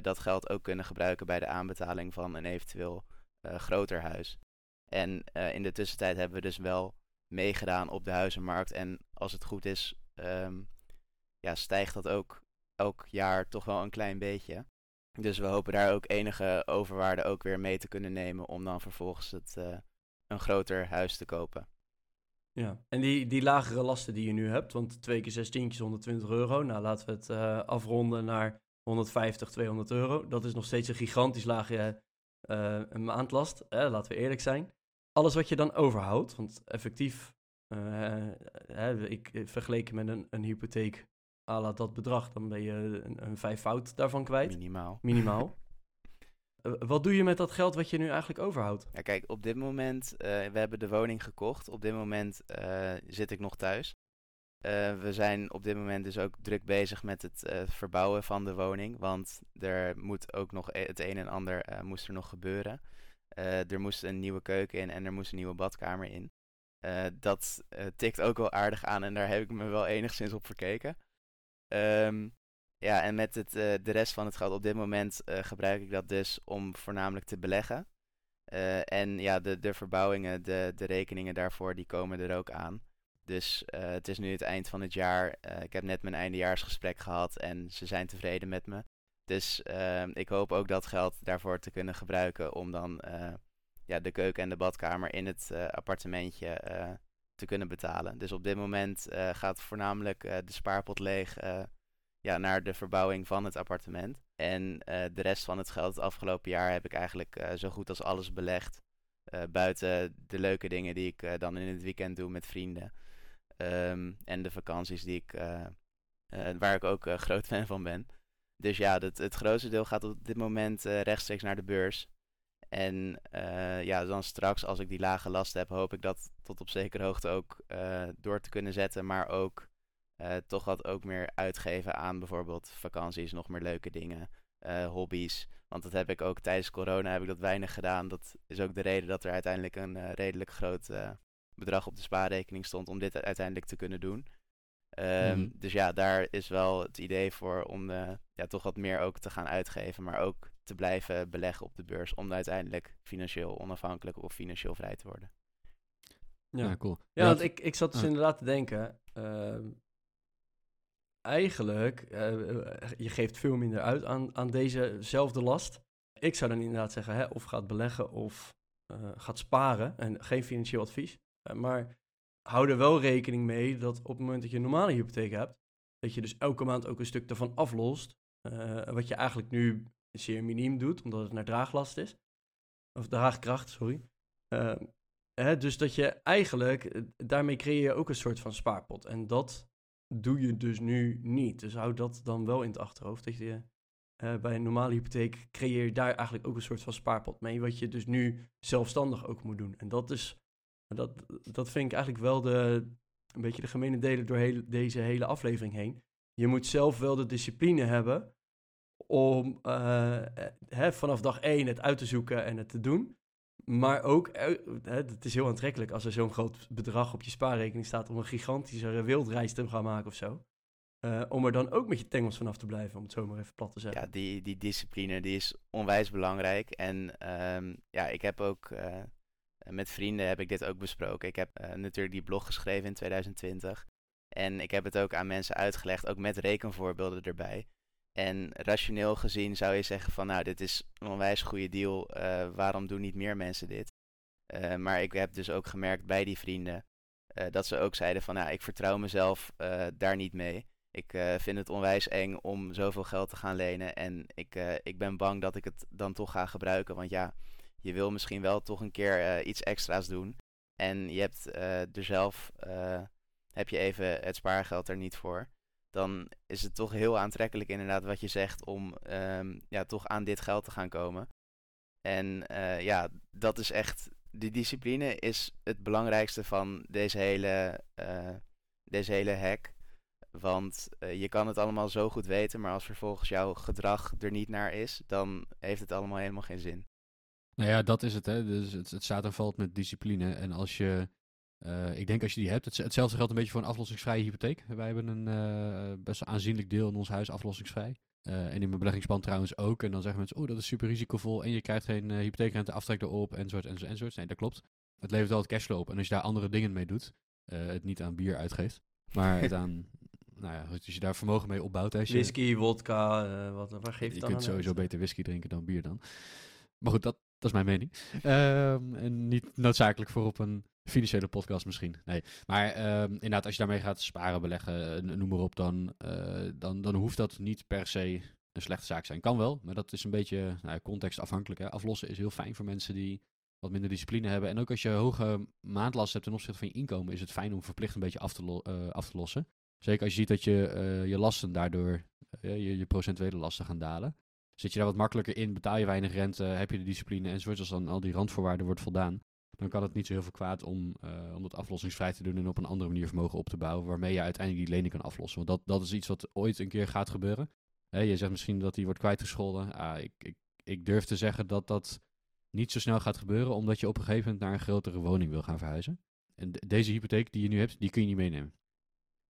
dat geld ook kunnen gebruiken bij de aanbetaling van een eventueel groter huis. En eh, in de tussentijd hebben we dus wel meegedaan op de huizenmarkt. En als het goed is, ehm, ja, stijgt dat ook elk jaar toch wel een klein beetje. Dus we hopen daar ook enige overwaarde ook weer mee te kunnen nemen om dan vervolgens het, eh, een groter huis te kopen. Ja, en die, die lagere lasten die je nu hebt, want twee keer zes tientjes, 120 euro. Nou, laten we het eh, afronden naar 150, 200 euro. Dat is nog steeds een gigantisch lage eh, een maandlast, laten we eerlijk zijn. Alles wat je dan overhoudt, want effectief, eh, ik vergeleken met een, een hypotheek à la dat bedrag, dan ben je een, een vijfvoud daarvan kwijt, Minimaal. minimaal. (laughs) Eh, wat doe je met dat geld wat je nu eigenlijk overhoudt? Ja, kijk, op dit moment, eh, we hebben de woning gekocht. Op dit moment eh, zit ik nog thuis. Eh, we zijn op dit moment dus ook druk bezig met het eh, verbouwen van de woning. Want er moet ook nog e- het een en ander eh, moest er nog gebeuren. Er moest een nieuwe keuken in en er moest een nieuwe badkamer in. Dat tikt ook wel aardig aan en daar heb ik me wel enigszins op verkeken. Ehm, Ja, en met het, de rest van het geld op dit moment gebruik ik dat dus om voornamelijk te beleggen. En ja, de, de verbouwingen, de, de rekeningen daarvoor, die komen er ook aan. Dus eh, het is nu het eind van het jaar. Eh, ik heb net mijn eindejaarsgesprek gehad en ze zijn tevreden met me. Dus ehm, ik hoop ook dat geld daarvoor te kunnen gebruiken om dan eh, ja, de keuken en de badkamer in het appartementje te kunnen betalen. Dus op dit moment gaat voornamelijk de spaarpot leeg ja, naar de verbouwing van het appartement. En de rest van het geld het afgelopen jaar heb ik eigenlijk zo goed als alles belegd. Buiten de leuke dingen die ik dan in het weekend doe met vrienden. Ehm, en de vakanties die ik, eh, eh, waar ik ook eh, (laughs) groot fan van ben. Dus ja, het, het grootste deel gaat op dit moment rechtstreeks naar de beurs. En ja, dan straks als ik die lage last heb, hoop ik dat tot op zekere hoogte ook door te kunnen zetten. Maar ook toch wat ook meer uitgeven aan bijvoorbeeld vakanties, nog meer leuke dingen, hobby's. Want dat heb ik ook tijdens corona heb ik dat weinig gedaan. Dat is ook de reden dat er uiteindelijk een redelijk groot bedrag op de spaarrekening stond om dit uiteindelijk te kunnen doen. Ehm, Mhm. Dus ja, daar is wel het idee voor om eh, ja, toch wat meer ook te gaan uitgeven, maar ook te blijven beleggen op de beurs om uiteindelijk financieel onafhankelijk of financieel vrij te worden. Ja, Ja, cool. ja want ik, ik zat dus Ah. inderdaad te denken. ehm, eigenlijk, eh, je geeft veel minder uit aan, aan dezezelfde last. Ik zou dan inderdaad zeggen, hè, of gaat beleggen of eh, gaat sparen. En geen financieel advies. Eh, maar hou er wel rekening mee dat op het moment dat je een normale hypotheek hebt, dat je dus elke maand ook een stuk daarvan aflost. eh, wat je eigenlijk nu zeer miniem doet, omdat het naar draaglast is. Of draagkracht, sorry. Ehm, Hè, dus dat je eigenlijk, eh, daarmee creëer je ook een soort van spaarpot. En dat doe je dus nu niet. Dus hou dat dan wel in het achterhoofd. Dat je bij een normale hypotheek creëer je daar eigenlijk ook een soort van spaarpot mee. Wat je dus nu zelfstandig ook moet doen. En dat is, dat, dat vind ik eigenlijk wel de, een beetje de gemene delen door heel, deze hele aflevering heen. Je moet zelf wel de discipline hebben om eh, eh, hè, vanaf dag één het uit te zoeken en het te doen. Maar ook, eh, hè, het is heel aantrekkelijk als er zo'n groot bedrag op je spaarrekening staat om een gigantische wildreis te gaan maken of zo. Om er dan ook met je tengels vanaf te blijven, om het zo maar even plat te zeggen. Ja, die, die discipline die is onwijs belangrijk. En ehm, ja, ik heb ook met vrienden heb ik dit ook besproken. Ik heb eh, natuurlijk die blog geschreven in 2020. En ik heb het ook aan mensen uitgelegd, ook met rekenvoorbeelden erbij. En rationeel gezien zou je zeggen van nou, dit is een onwijs goede deal. eh, waarom doen niet meer mensen dit? Eh, maar ik heb dus ook gemerkt bij die vrienden eh, dat ze ook zeiden van nou, ik vertrouw mezelf eh, daar niet mee. Ik eh, vind het onwijs eng om zoveel geld te gaan lenen. En ik, eh, ik ben bang dat ik het dan toch ga gebruiken. Want ja, je wil misschien wel toch een keer eh, iets extra's doen. En je hebt eh, er zelf, eh, heb je even het spaargeld er niet voor. Dan is het toch heel aantrekkelijk inderdaad wat je zegt om ehm, ja, toch aan dit geld te gaan komen. En ja, dat is echt, die discipline is het belangrijkste van deze hele, deze hele hack. Want je kan het allemaal zo goed weten, maar als vervolgens jouw gedrag er niet naar is, dan heeft het allemaal helemaal geen zin. Nou ja, dat is het. Hè. Dus het, het staat en valt met discipline. En als je, eh, ik denk als je die hebt, het, hetzelfde geldt een beetje voor een aflossingsvrije hypotheek. Wij hebben een eh, best aanzienlijk deel in ons huis aflossingsvrij. Eh, en in mijn beleggingsplan trouwens ook. En dan zeggen mensen, oh dat is super risicovol en je krijgt geen hypotheekrente aftrek erop enzovoort enzovoort enzovoort. Nee, dat klopt. Het levert wel het cashflow op. En als je daar andere dingen mee doet, het niet aan bier uitgeeft, maar het aan, (laughs) nou ja, als je daar vermogen mee opbouwt. Als je, Whisky, wodka, uh, wat, waar geeft je dan kunt sowieso beter whisky drinken dan bier dan. Maar goed, dat, dat is mijn mening. Um, en niet noodzakelijk voor op een financiële podcast misschien. Nee. Maar um, inderdaad, als je daarmee gaat sparen, beleggen, noem maar op, dan, uh, dan, dan hoeft dat niet per se een slechte zaak zijn. Kan wel, maar dat is een beetje nou, contextafhankelijk. Hè. Aflossen is heel fijn voor mensen die wat minder discipline hebben. En ook als je hoge maandlast hebt ten opzichte van je inkomen, is het fijn om verplicht een beetje af te, uh, af te lossen. Zeker als je ziet dat je, je lasten daardoor, je, je procentuele lasten gaan dalen. Zit je daar wat makkelijker in, betaal je weinig rente, heb je de discipline enzovoort. Als dan al die randvoorwaarden wordt voldaan, dan kan het niet zo heel veel kwaad om, uh, om dat aflossingsvrij te doen en op een andere manier vermogen op te bouwen, waarmee je uiteindelijk die lening kan aflossen. Want dat, dat is iets wat ooit een keer gaat gebeuren. Je zegt misschien dat die wordt kwijtgescholden. Ah, ik, ik, ik durf te zeggen dat dat niet zo snel gaat gebeuren, omdat je op een gegeven moment naar een grotere woning wil gaan verhuizen. En de, deze hypotheek die je nu hebt, die kun je niet meenemen.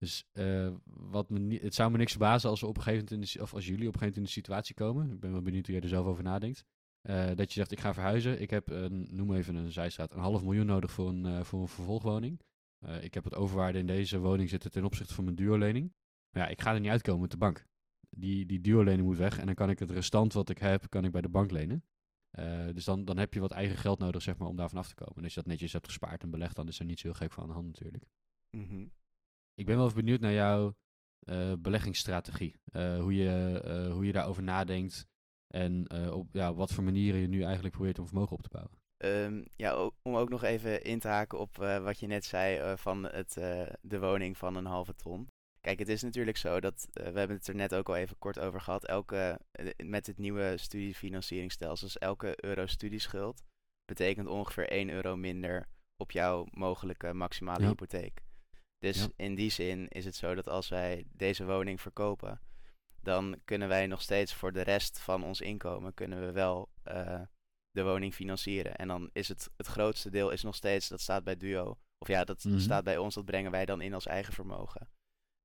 Dus eh, wat me het zou me niks verbazen als, we op een gegeven moment in de, of als jullie op een gegeven moment in de situatie komen. Ik ben wel benieuwd hoe jij er zelf over nadenkt. eh, dat je zegt, ik ga verhuizen. Ik heb, een, noem even een zijstraat, een half miljoen nodig voor een, eh, voor een vervolgwoning. Ik heb het overwaarde in deze woning zitten ten opzichte van mijn duurlening. Maar ja, ik ga er niet uitkomen met de bank. Die, die duurlening moet weg en dan kan ik het restant wat ik heb, kan ik bij de bank lenen. Dus dan, dan heb je wat eigen geld nodig, zeg maar, om daarvan af te komen. En als je dat netjes hebt gespaard en belegd, dan is er niet zo heel gek van aan de hand natuurlijk. Mhm. Ik ben wel even benieuwd naar jouw eh, beleggingsstrategie. Eh, hoe, je, eh, hoe je daarover nadenkt en op ja, wat voor manieren je nu eigenlijk probeert om vermogen op te bouwen. Ehm, ja, om ook nog even in te haken op wat je net zei van het, de woning van een halve ton. Kijk, het is natuurlijk zo dat, we hebben het er net ook al even kort over gehad, elke, met het nieuwe studiefinancieringsstelsel, dus elke euro studieschuld betekent ongeveer 1 euro minder op jouw mogelijke maximale Ja. hypotheek. Dus Ja. in die zin is het zo dat als wij deze woning verkopen, dan kunnen wij nog steeds voor de rest van ons inkomen kunnen we wel eh, de woning financieren. En dan is het, het grootste deel is nog steeds, dat staat bij Duo. Of ja, dat Mhm. staat bij ons, dat brengen wij dan in als eigen vermogen.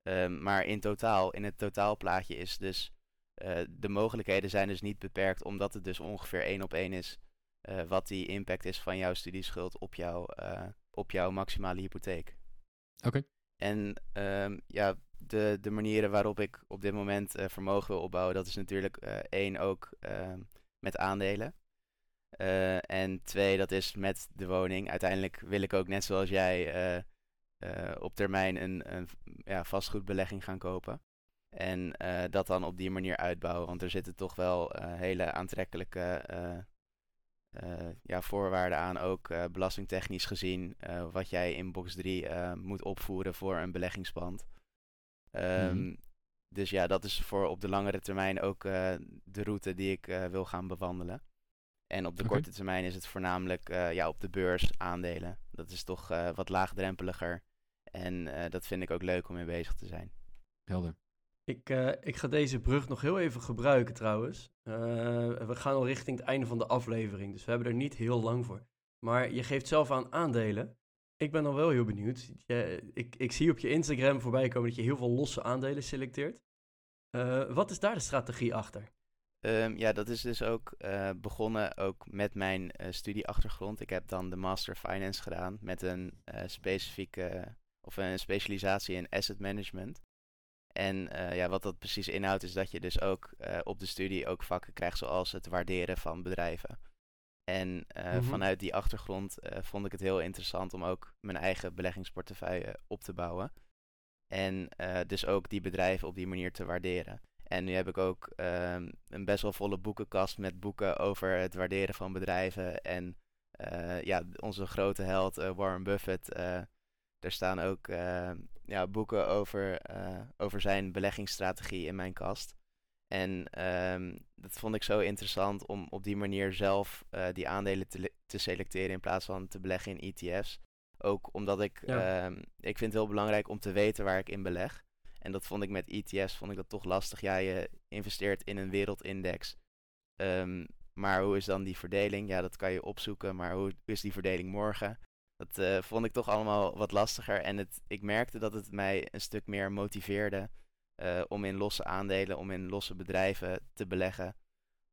Ehm, maar in totaal, in het totaalplaatje is dus, eh, de mogelijkheden zijn dus niet beperkt, omdat het dus ongeveer één op één is eh, wat die impact is van jouw studieschuld op, jouw op jouw maximale hypotheek. Oké. En ehm, ja, de, de manieren waarop ik op dit moment eh, vermogen wil opbouwen, dat is natuurlijk eh, één ook ehm, met aandelen. Eh, en twee, dat is met de woning. Uiteindelijk wil ik ook net zoals jij op termijn een, een ja, vastgoedbelegging gaan kopen. En dat dan op die manier uitbouwen. Want er zitten toch wel hele aantrekkelijke ja, voorwaarden aan. Ook eh, belastingtechnisch gezien. eh, wat jij in box 3 eh, moet opvoeren voor een beleggingspand. Ehm, Mhm. Dus ja, dat is voor op de langere termijn ook eh, de route die ik eh, wil gaan bewandelen. En op de korte termijn is het voornamelijk eh, ja, op de beurs aandelen. Dat is toch eh, wat laagdrempeliger. En eh, dat vind ik ook leuk om mee bezig te zijn. Helder. Ik, eh, ik ga deze brug nog heel even gebruiken trouwens. Eh, we gaan al richting het einde van de aflevering, dus we hebben er niet heel lang voor. Maar je geeft zelf aan aandelen. Ik ben al wel heel benieuwd. Ik, ik zie op je Instagram voorbij komen dat je heel veel losse aandelen selecteert. Eh, wat is daar de strategie achter? Ehm, ja, dat is dus ook begonnen ook met mijn studieachtergrond. Ik heb dan de Master Finance gedaan met een specifieke of een specialisatie in asset management. En eh, ja, wat dat precies inhoudt is dat je dus ook eh, op de studie ook vakken krijgt zoals het waarderen van bedrijven. En eh, Mhm. vanuit die achtergrond vond ik het heel interessant om ook mijn eigen beleggingsportefeuille op te bouwen. En dus ook die bedrijven op die manier te waarderen. En nu heb ik ook ehm, een best wel volle boekenkast met boeken over het waarderen van bedrijven. En ja, onze grote held Warren Buffett. er staan ook ja, boeken over, eh, over zijn beleggingsstrategie in mijn kast. En ehm, dat vond ik zo interessant om op die manier zelf eh, die aandelen te, le- te selecteren in plaats van te beleggen in ETF's. Ook omdat ik, Ja. ehm, ik vind het heel belangrijk om te weten waar ik in beleg. En dat vond ik met ETF's vond ik dat toch lastig. Ja, je investeert in een wereldindex. Ehm, maar hoe is dan die verdeling? Ja, dat kan je opzoeken. Maar hoe is die verdeling morgen? Dat eh, vond ik toch allemaal wat lastiger. En het, ik merkte dat het mij een stuk meer motiveerde eh, om in losse aandelen, om in losse bedrijven te beleggen.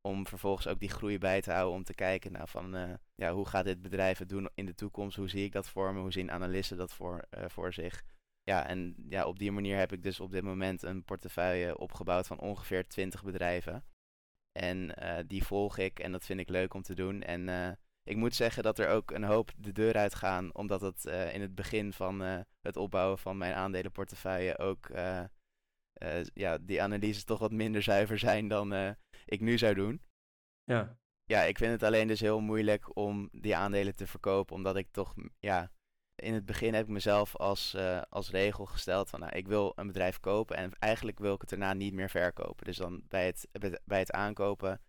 Om vervolgens ook die groei bij te houden. Om te kijken nou, van eh, ja, hoe gaat dit bedrijf het doen in de toekomst? Hoe zie ik dat voor me? Hoe zien analisten dat voor, voor zich? Ja, en ja, op die manier heb ik dus op dit moment een portefeuille opgebouwd van ongeveer 20 bedrijven. En die volg ik en dat vind ik leuk om te doen. En ik moet zeggen dat er ook een hoop de deur uit gaan, omdat het eh, in het begin van eh, het opbouwen van mijn aandelenportefeuille ook eh, ja, die analyses toch wat minder zuiver zijn dan ik nu zou doen. Ja, Ja, ik vind het alleen dus heel moeilijk om die aandelen te verkopen, omdat ik toch, ja, in het begin heb ik mezelf als, als regel gesteld van, nou, ik wil een bedrijf kopen en eigenlijk wil ik het daarna niet meer verkopen. Dus dan bij het, bij- het aankopen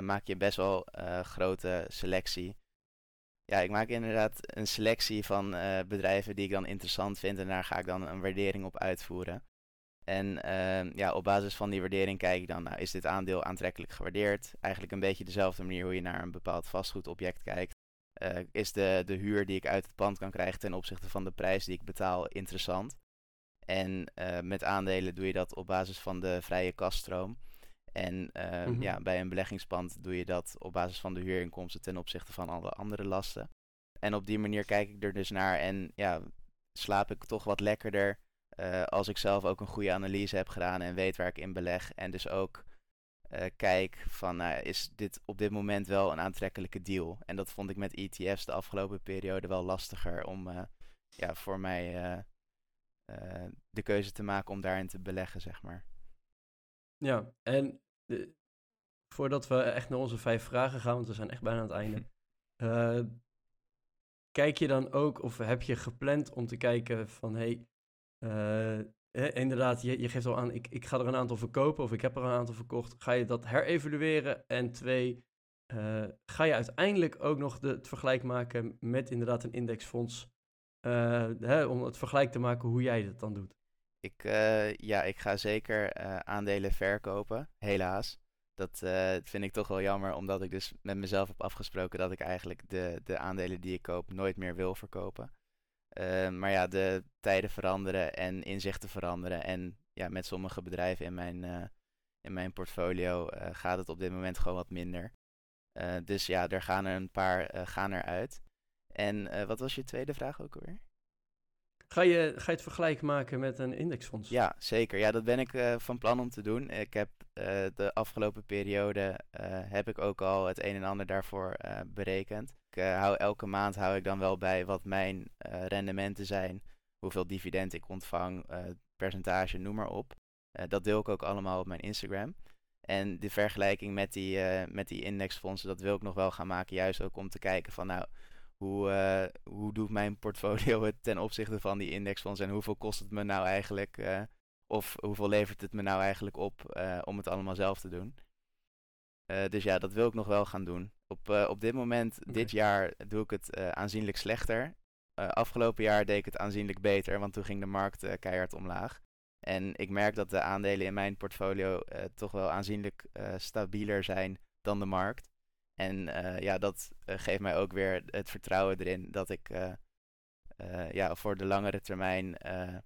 maak je best wel eh, grote selectie. Ja, ik maak inderdaad een selectie van eh, bedrijven die ik dan interessant vind en daar ga ik dan een waardering op uitvoeren. En ehm, ja, op basis van die waardering kijk ik dan, nou, is dit aandeel aantrekkelijk gewaardeerd? Eigenlijk een beetje dezelfde manier hoe je naar een bepaald vastgoedobject kijkt. Eh, is de, de huur die ik uit het pand kan krijgen ten opzichte van de prijs die ik betaal interessant? En eh, met aandelen doe je dat op basis van de vrije kaststroom. En eh, Mhm. ja, bij een beleggingspand doe je dat op basis van de huurinkomsten ten opzichte van alle andere lasten. En op die manier kijk ik er dus naar en ja, slaap ik toch wat lekkerder eh, als ik zelf ook een goede analyse heb gedaan en weet waar ik in beleg. En dus ook eh, kijk van, nou, is dit op dit moment wel een aantrekkelijke deal? En dat vond ik met ETF's de afgelopen periode wel lastiger om eh, ja, voor mij de keuze te maken om daarin te beleggen, zeg maar. Ja, en de- voordat we echt naar onze vijf vragen gaan, want we zijn echt bijna aan het einde. (laughs) eh, kijk je dan ook, of heb je gepland om te kijken van, hey, eh, hè, inderdaad, je, je geeft al aan, ik, ik ga er een aantal verkopen of ik heb er een aantal verkocht. Ga je dat herevalueren? En twee, eh, ga je uiteindelijk ook nog de, het vergelijk maken met inderdaad een indexfonds, eh, hè, om het vergelijk te maken hoe jij dat dan doet? Ik, eh, ja, ik ga zeker eh, aandelen verkopen, helaas. Dat eh, vind ik toch wel jammer, omdat ik dus met mezelf heb afgesproken dat ik eigenlijk de, de aandelen die ik koop nooit meer wil verkopen. Maar ja, de tijden veranderen en inzichten veranderen. En ja, met sommige bedrijven in mijn, in mijn portfolio gaat het op dit moment gewoon wat minder. Dus ja, er gaan er een paar gaan eruit. En wat was je tweede vraag ook alweer? Ga je, ga je het vergelijk maken met een indexfonds? Ja, zeker. Ja, dat ben ik eh, van plan om te doen. Ik heb eh, de afgelopen periode eh, heb ik ook al het een en ander daarvoor berekend. Ik hou elke maand hou ik dan wel bij wat mijn rendementen zijn, hoeveel dividend ik ontvang, percentage, noem maar op. Dat deel ik ook allemaal op mijn Instagram. En de vergelijking met die, met die indexfondsen, dat wil ik nog wel gaan maken, juist ook om te kijken van nou, hoe, eh, hoe doet mijn portfolio (laughs) het ten opzichte van die indexfonds en hoeveel kost het me nou eigenlijk, eh, of hoeveel levert het me nou eigenlijk op eh, om het allemaal zelf te doen. Dus ja, dat wil ik nog wel gaan doen. Op, op dit moment, dit jaar, doe ik het aanzienlijk slechter. Afgelopen jaar deed ik het aanzienlijk beter, want toen ging de markt keihard omlaag. En ik merk dat de aandelen in mijn portfolio toch wel aanzienlijk stabieler zijn dan de markt. En eh, ja, dat eh, geeft mij ook weer het vertrouwen erin dat ik eh, eh, ja, voor de langere termijn eh,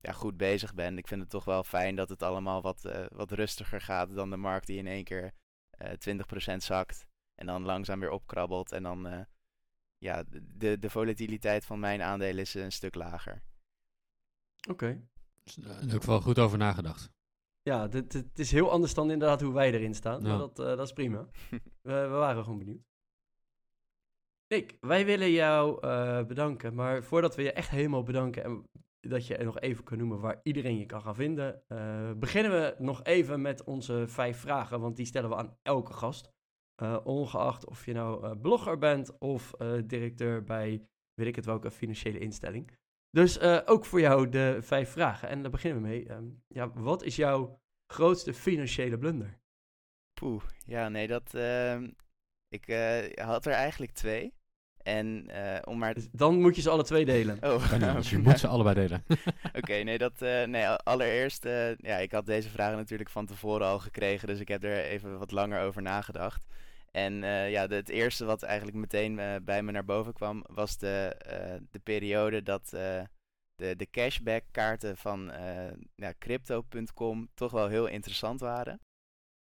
ja, goed bezig ben. Ik vind het toch wel fijn dat het allemaal wat, eh, wat rustiger gaat dan de markt die in één keer eh 20% zakt. En dan langzaam weer opkrabbelt. En dan, eh, ja, de, de volatiliteit van mijn aandelen is een stuk lager. Oké. Dus, eh, er ook wel goed over nagedacht. Ja, het is heel anders dan inderdaad hoe wij erin staan. Ja. Maar dat, eh, dat is prima. (laughs) we, we waren gewoon benieuwd. Nick, wij willen jou eh, bedanken. Maar voordat we je echt helemaal bedanken en dat je nog even kan noemen waar iedereen je kan gaan vinden, eh, beginnen we nog even met onze vijf vragen. Want die stellen we aan elke gast. Ongeacht of je nou blogger bent of directeur bij weet ik het welke financiële instelling. Dus eh, ook voor jou de vijf vragen. En daar beginnen we mee. Ehm, ja, wat is jouw grootste financiële blunder? Poeh, ja, nee, dat. ehm, ik eh, had er eigenlijk twee. En eh, om maar. Dus dan moet je ze alle twee delen. Oh, anders, (laughs) je moet ze allebei delen. (laughs) Oké, nee, dat, eh, nee, allereerst, eh, ja, ik had deze vragen natuurlijk van tevoren al gekregen, dus ik heb er even wat langer over nagedacht. En eh, ja, het eerste wat eigenlijk meteen eh, bij me naar boven kwam, was de, eh, de periode dat de, de cashback kaarten van ja, crypto.com toch wel heel interessant waren.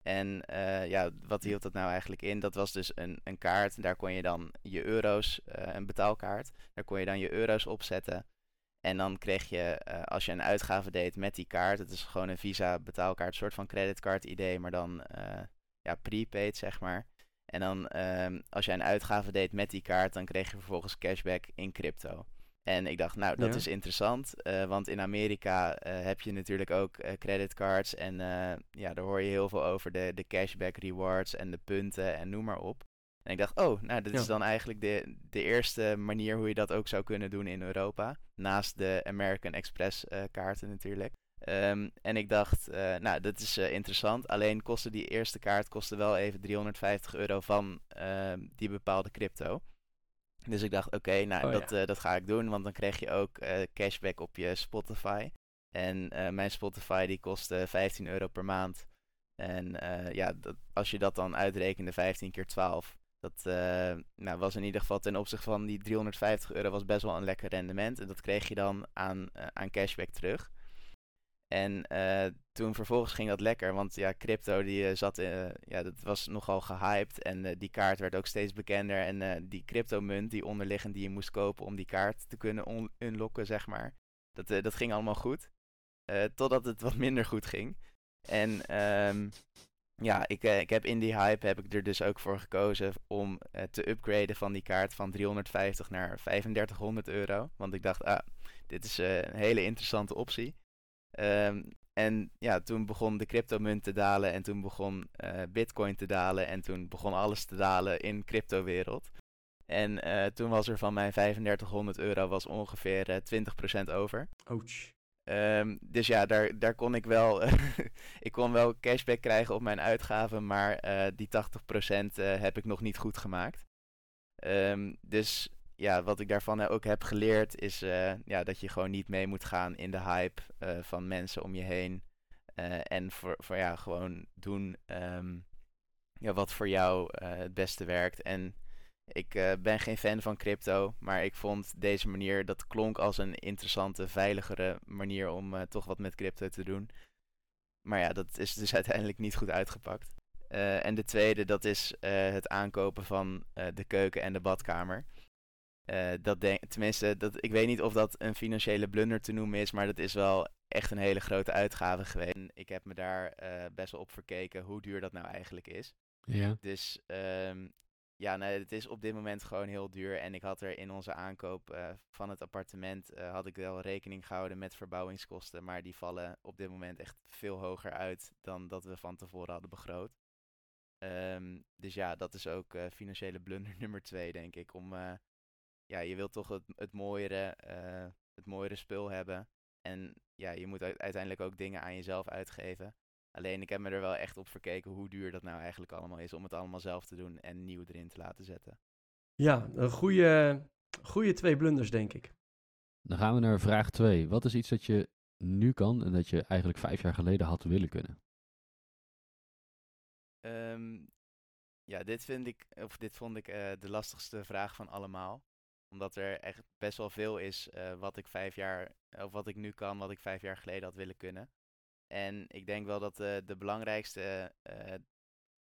En ja, wat hield dat nou eigenlijk in? Dat was dus een, een kaart, daar kon je dan je euro's, een betaalkaart, daar kon je dan je euro's opzetten. En dan kreeg je, als je een uitgave deed met die kaart, het is gewoon een Visa betaalkaart, soort van creditcard idee, maar dan ja, prepaid zeg maar. En dan ehm, als je een uitgave deed met die kaart, dan kreeg je vervolgens cashback in crypto. En ik dacht, nou, dat Ja. is interessant, eh, want in Amerika eh, heb je natuurlijk ook eh, creditcards en ja, daar hoor je heel veel over de, de cashback rewards en de punten en noem maar op. En ik dacht, oh, nou, dit Ja. is dan eigenlijk de, de eerste manier hoe je dat ook zou kunnen doen in Europa. Naast de American Express kaarten natuurlijk. Ehm, en ik dacht, eh, nou, dat is eh, interessant. Alleen kostte die eerste kaart kostte wel even 350 euro van ehm, die bepaalde crypto. Dus ik dacht, oké, nou, Oh, dat, eh, dat ga ik doen. Want dan kreeg je ook cashback op je Spotify. En mijn Spotify die kostte 15 euro per maand. En ja, dat, als je dat dan uitrekende, 15 keer 12. Dat nou, was in ieder geval ten opzichte van die 350 euro was best wel een lekker rendement. En dat kreeg je dan aan, aan cashback terug. En eh, toen vervolgens ging dat lekker, want ja, crypto die eh, zat, eh, ja, dat was nogal gehyped en die kaart werd ook steeds bekender. En die cryptomunt, die onderliggend die je moest kopen om die kaart te kunnen unlocken, zeg maar, dat, dat ging allemaal goed. Totdat het wat minder goed ging. En ehm, ja, ik, ik heb in die hype heb ik er dus ook voor gekozen om te upgraden van die kaart van 350 naar 3500 euro. Want ik dacht, ah, dit is een hele interessante optie. Ehm, en ja, toen begon de cryptomunt te dalen en toen begon eh, bitcoin te dalen en toen begon alles te dalen in cryptowereld. En eh, toen was er van mijn 3500 euro was ongeveer eh 20% over. Ouch. Ehm, dus ja, daar, daar kon ik wel, (laughs) ik kon wel cashback krijgen op mijn uitgaven, maar eh, die 80% eh, heb ik nog niet goed gemaakt. Ehm, dus ja, wat ik daarvan ook heb geleerd is eh, ja, dat je gewoon niet mee moet gaan in de hype eh, van mensen om je heen. Eh, en voor, voor ja, gewoon doen ehm, ja, wat voor jou eh, het beste werkt. En ik eh, ben geen fan van crypto, maar ik vond deze manier, dat klonk als een interessante, veiligere manier om eh, toch wat met crypto te doen. Maar ja, dat is dus (laughs) uiteindelijk niet goed uitgepakt. Eh, en de tweede, dat is eh, het aankopen van eh, de keuken en de badkamer. Eh, dat denk, tenminste, dat, ik weet niet of dat een financiële blunder te noemen is, maar dat is wel echt een hele grote uitgave geweest. En ik heb me daar eh, best wel op verkeken hoe duur dat nou eigenlijk is. Ja. Dus ehm, ja, nee, het is op dit moment gewoon heel duur. En ik had er in onze aankoop eh, van het appartement, had ik wel rekening gehouden met verbouwingskosten. Maar die vallen op dit moment echt veel hoger uit dan dat we van tevoren hadden begroot. Ehm, dus ja, dat is ook financiële blunder (laughs) nummer twee, denk ik. Om, ja, je wilt toch het, het, mooiere, eh, het mooiere spul hebben. En ja, je moet uiteindelijk ook dingen aan jezelf uitgeven. Alleen ik heb me er wel echt op verkeken hoe duur dat nou eigenlijk allemaal is om het allemaal zelf te doen en nieuw erin te laten zetten. Ja, een goede, goede twee blunders, denk ik. Dan gaan we naar vraag 2. Wat is iets dat je nu kan en dat je eigenlijk vijf jaar geleden had willen kunnen? Ehm, ja, dit vind ik, of dit vond ik eh, de lastigste vraag van allemaal. Omdat er echt best wel veel is eh, wat ik vijf jaar, of wat ik nu kan, wat ik vijf jaar geleden had willen kunnen. En ik denk wel dat eh, de belangrijkste eh,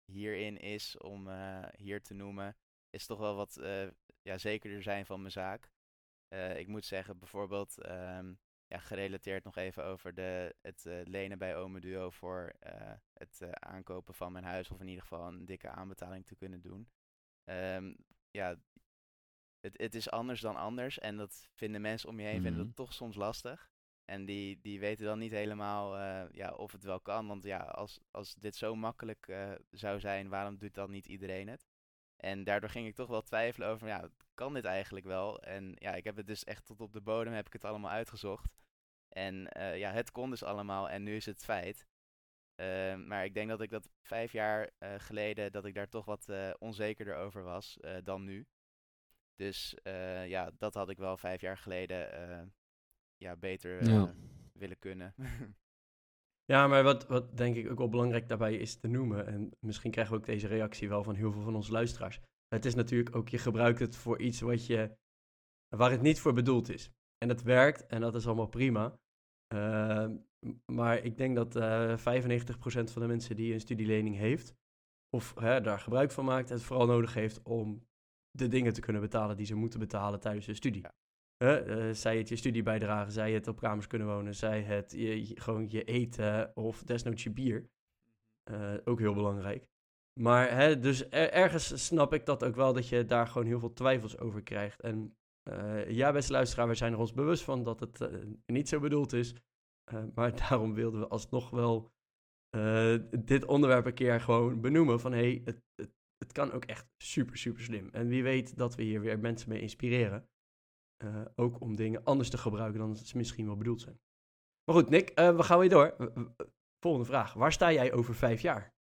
hierin is, om eh, hier te noemen, is toch wel wat eh, ja, zekerder zijn van mijn zaak. Eh, ik moet zeggen, bijvoorbeeld, ehm, ja, gerelateerd nog even over de, het eh, lenen bij Ome Duo voor eh, het eh, aankopen van mijn huis, of in ieder geval een dikke aanbetaling te kunnen doen. Ehm, ja, het, het is anders dan anders en dat vinden mensen om je heen vinden Mhm. dat toch soms lastig. En die, die weten dan niet helemaal eh, ja, of het wel kan. Want ja, als, als dit zo makkelijk eh, zou zijn, waarom doet dan niet iedereen het? En daardoor ging ik toch wel twijfelen over, ja, kan dit eigenlijk wel? En ja, ik heb het dus echt tot op de bodem heb ik het allemaal uitgezocht. En eh, ja, het kon dus allemaal en nu is het feit. Eh, maar ik denk dat ik dat vijf jaar geleden, dat ik daar toch wat onzekerder over was dan nu. Dus eh, ja, dat had ik wel vijf jaar geleden eh, ja, beter eh, Ja. willen kunnen. (laughs) Ja, maar wat, wat denk ik ook wel belangrijk daarbij is te noemen, en misschien krijgen we ook deze reactie wel van heel veel van onze luisteraars. Het is natuurlijk ook, je gebruikt het voor iets wat je, waar het niet voor bedoeld is. En het werkt en dat is allemaal prima. Ehm, maar ik denk dat eh 95% van de mensen die een studielening heeft, of hè, daar gebruik van maakt, het vooral nodig heeft om de dingen te kunnen betalen die ze moeten betalen tijdens de studie. Ja. Eh, zij het je studiebijdrage, zij het op kamers kunnen wonen, zij het je, je- gewoon je eten of desnoods je bier. Eh, ook heel belangrijk. Maar hè, dus er- ergens snap ik dat ook wel, dat je daar gewoon heel veel twijfels over krijgt. En eh, ja, beste luisteraar, we zijn er ons bewust van dat het niet zo bedoeld is. Maar (laughs) daarom wilden we alsnog wel dit onderwerp een keer gewoon benoemen. Van hé, hey, het, het, het kan ook echt super, super slim. En wie weet dat we hier weer mensen mee inspireren. Eh, ook om dingen anders te gebruiken dan ze misschien wel bedoeld zijn. Maar goed, Nick, eh, we gaan weer door. Volgende vraag. Waar sta jij over vijf jaar?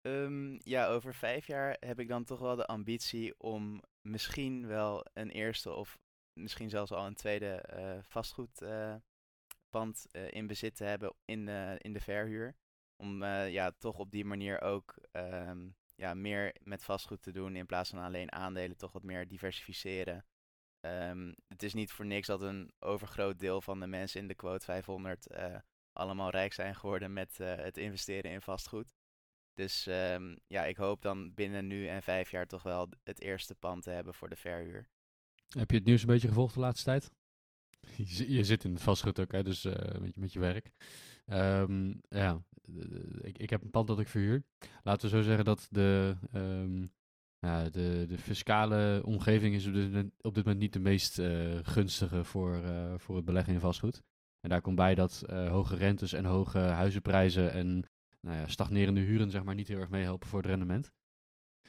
Ehm, ja, over vijf jaar heb ik dan toch wel de ambitie om misschien wel een eerste of misschien zelfs al een tweede eh vastgoedpand in bezit te hebben in de, in de verhuur. Om ja, toch op die manier ook ehm, ja, meer met vastgoed te doen in plaats van alleen aandelen, toch wat meer diversificeren. Ehm, het is niet voor niks dat een overgroot deel van de mensen in de quote 500 eh, allemaal rijk zijn geworden met eh, het investeren in vastgoed. Dus ehm, ja, ik hoop dan binnen nu en vijf jaar toch wel het eerste pand te hebben voor de verhuur. Heb je het nieuws een beetje gevolgd de laatste tijd? Je, (laughs) zi- je zit in het vastgoed ook, hè, dus eh, met, je, met je werk. Ehm, ja, ik, ik heb een pand dat ik verhuur. Laten we zo zeggen dat de, ehm, de, de fiscale omgeving is op dit, moment, op dit moment niet de meest eh, gunstige voor, eh, voor het beleggen in vastgoed. En daar komt bij dat eh, hoge rentes en hoge huizenprijzen en nou ja, stagnerende huren zeg maar, niet heel erg meehelpen voor het rendement.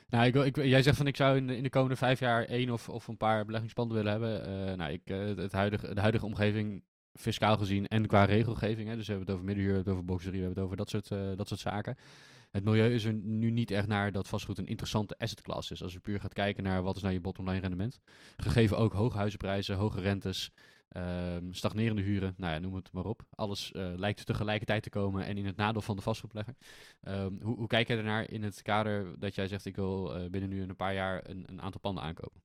Nou, ik, ik, jij zegt van ik zou in de, in de komende vijf jaar één of, of een paar beleggingspanden willen hebben. Nou, ik, het huidige, de huidige omgeving, fiscaal gezien en qua regelgeving. Hè, dus we hebben het over middenhuur, we hebben het over boxerie, we hebben het over dat soort, eh, dat soort zaken. Het milieu is er nu niet echt naar dat vastgoed een interessante asset class is. Als je puur gaat kijken naar wat is nou je bottom line rendement. Gegeven ook hoge huizenprijzen, hoge rentes, ehm, stagnerende huren, nou ja, noem het maar op. Alles eh, lijkt tegelijkertijd te komen en in het nadeel van de vastgoedbelegger. Ehm, hoe, hoe kijk jij ernaar in het kader dat jij zegt ik wil eh, binnen nu een paar jaar een, een aantal panden aankopen?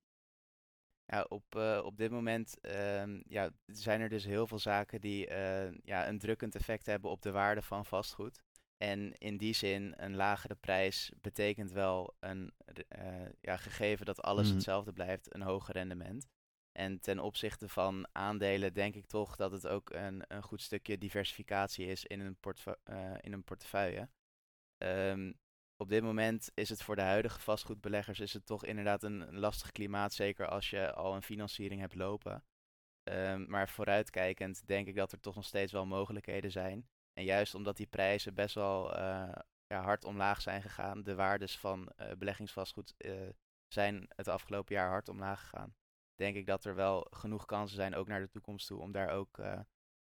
Ja, op, eh, op dit moment ehm, ja, zijn er dus heel veel zaken die eh, ja, een drukkend effect hebben op de waarde van vastgoed. En in die zin, een lagere prijs betekent wel een, eh, ja, gegeven dat alles Mhm. hetzelfde blijft, een hoger rendement. En ten opzichte van aandelen denk ik toch dat het ook een, een goed stukje diversificatie is in een, portefeu- in een portefeuille. Ehm, op dit moment is het voor de huidige vastgoedbeleggers is het toch inderdaad een, lastig klimaat, zeker als je al een financiering hebt lopen. Ehm, maar vooruitkijkend denk ik dat er toch nog steeds wel mogelijkheden zijn. En juist omdat die prijzen best wel eh, ja, hard omlaag zijn gegaan, de waardes van eh, beleggingsvastgoed eh, zijn het afgelopen jaar hard omlaag gegaan. Denk ik dat er wel genoeg kansen zijn, ook naar de toekomst toe, om daar ook